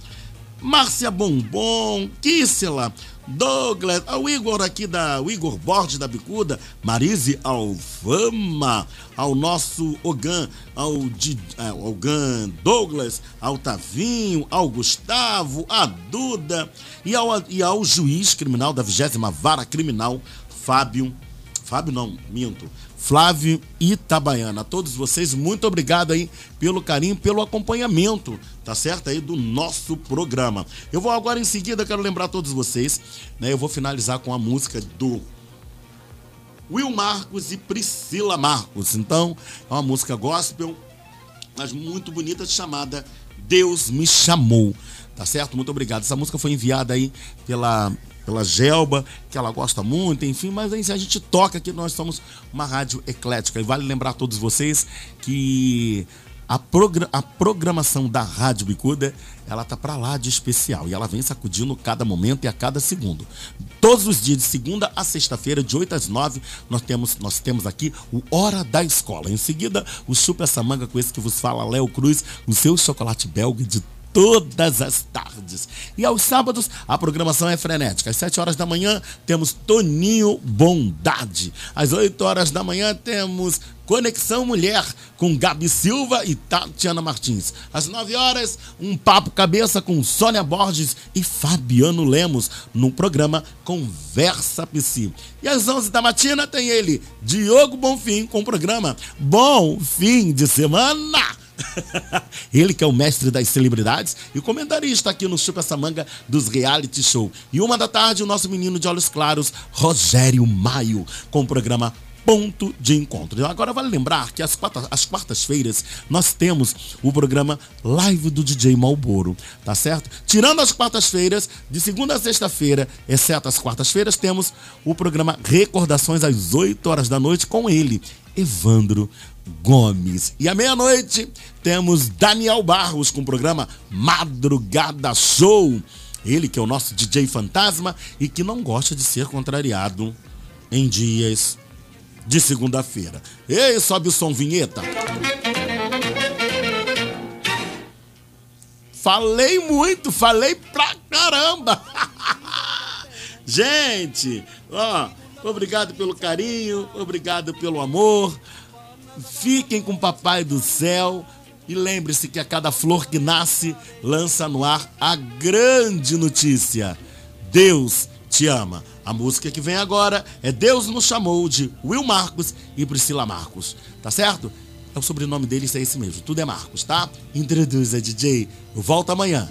Márcia Bombom, Kíssela, Douglas, ao Igor aqui da o Igor Borges da Bicuda, Marise Alfama, ao nosso Ogan, ao, ao Ogan Douglas, ao Tavinho, ao Gustavo, a Duda e ao, e ao juiz criminal da 20 Vara Criminal, Fábio. Fábio não, minto. Flávio Itabaiana. A todos vocês, muito obrigado aí pelo carinho, pelo acompanhamento, tá certo aí do nosso programa. Eu vou agora em seguida, quero lembrar a todos vocês, né? Eu vou finalizar com a música do Will Marcos e Priscila Marcos. Então, é uma música gospel, mas muito bonita, chamada Deus me chamou. Tá certo? Muito obrigado. Essa música foi enviada aí pela pela Gelba, que ela gosta muito, enfim, mas a gente toca aqui, nós somos uma rádio eclética. E vale lembrar a todos vocês que a, progra a programação da Rádio Bicuda, ela tá para lá de especial e ela vem sacudindo cada momento e a cada segundo. Todos os dias, de segunda a sexta-feira, de 8 às 9, nós temos, nós temos aqui o Hora da Escola. Em seguida, o Chupa essa manga com esse que vos fala, Léo Cruz, o seu chocolate belga de todas as tardes. E aos sábados, a programação é frenética. Às 7 horas da manhã, temos Toninho Bondade. Às 8 horas da manhã, temos Conexão Mulher com Gabi Silva e Tatiana Martins. Às 9 horas, um papo cabeça com Sônia Borges e Fabiano Lemos no programa Conversa Psi. E às 11 da matina tem ele, Diogo Bonfim, com o programa Bom Fim de Semana. Ele que é o mestre das celebridades e o comentarista aqui no Chupa essa manga dos reality show. E uma da tarde, o nosso menino de olhos claros, Rogério Maio, com o programa Ponto de Encontro. Agora vale lembrar que às, quarta, quartas-feiras nós temos o programa Live do DJ Malboro, tá certo? Tirando as quartas-feiras, de segunda a sexta-feira, exceto as quartas-feiras, temos o programa Recordações às 8 horas da noite com ele, Evandro Gomes. E à meia-noite temos Daniel Barros com o programa Madrugada Show. Ele que é o nosso DJ fantasma e que não gosta de ser contrariado em dias de segunda-feira. Ei, sobe o som vinheta. Falei muito, falei pra caramba. Gente, ó, obrigado pelo carinho, obrigado pelo amor. Fiquem com o Papai do Céu. E lembre-se que a cada flor que nasce, lança no ar a grande notícia: Deus te ama. A música que vem agora é Deus nos chamou de Will Marcos e Priscila Marcos. Tá certo? É o sobrenome deles, é esse mesmo. Tudo é Marcos, tá? Introduza, DJ. Eu volto amanhã.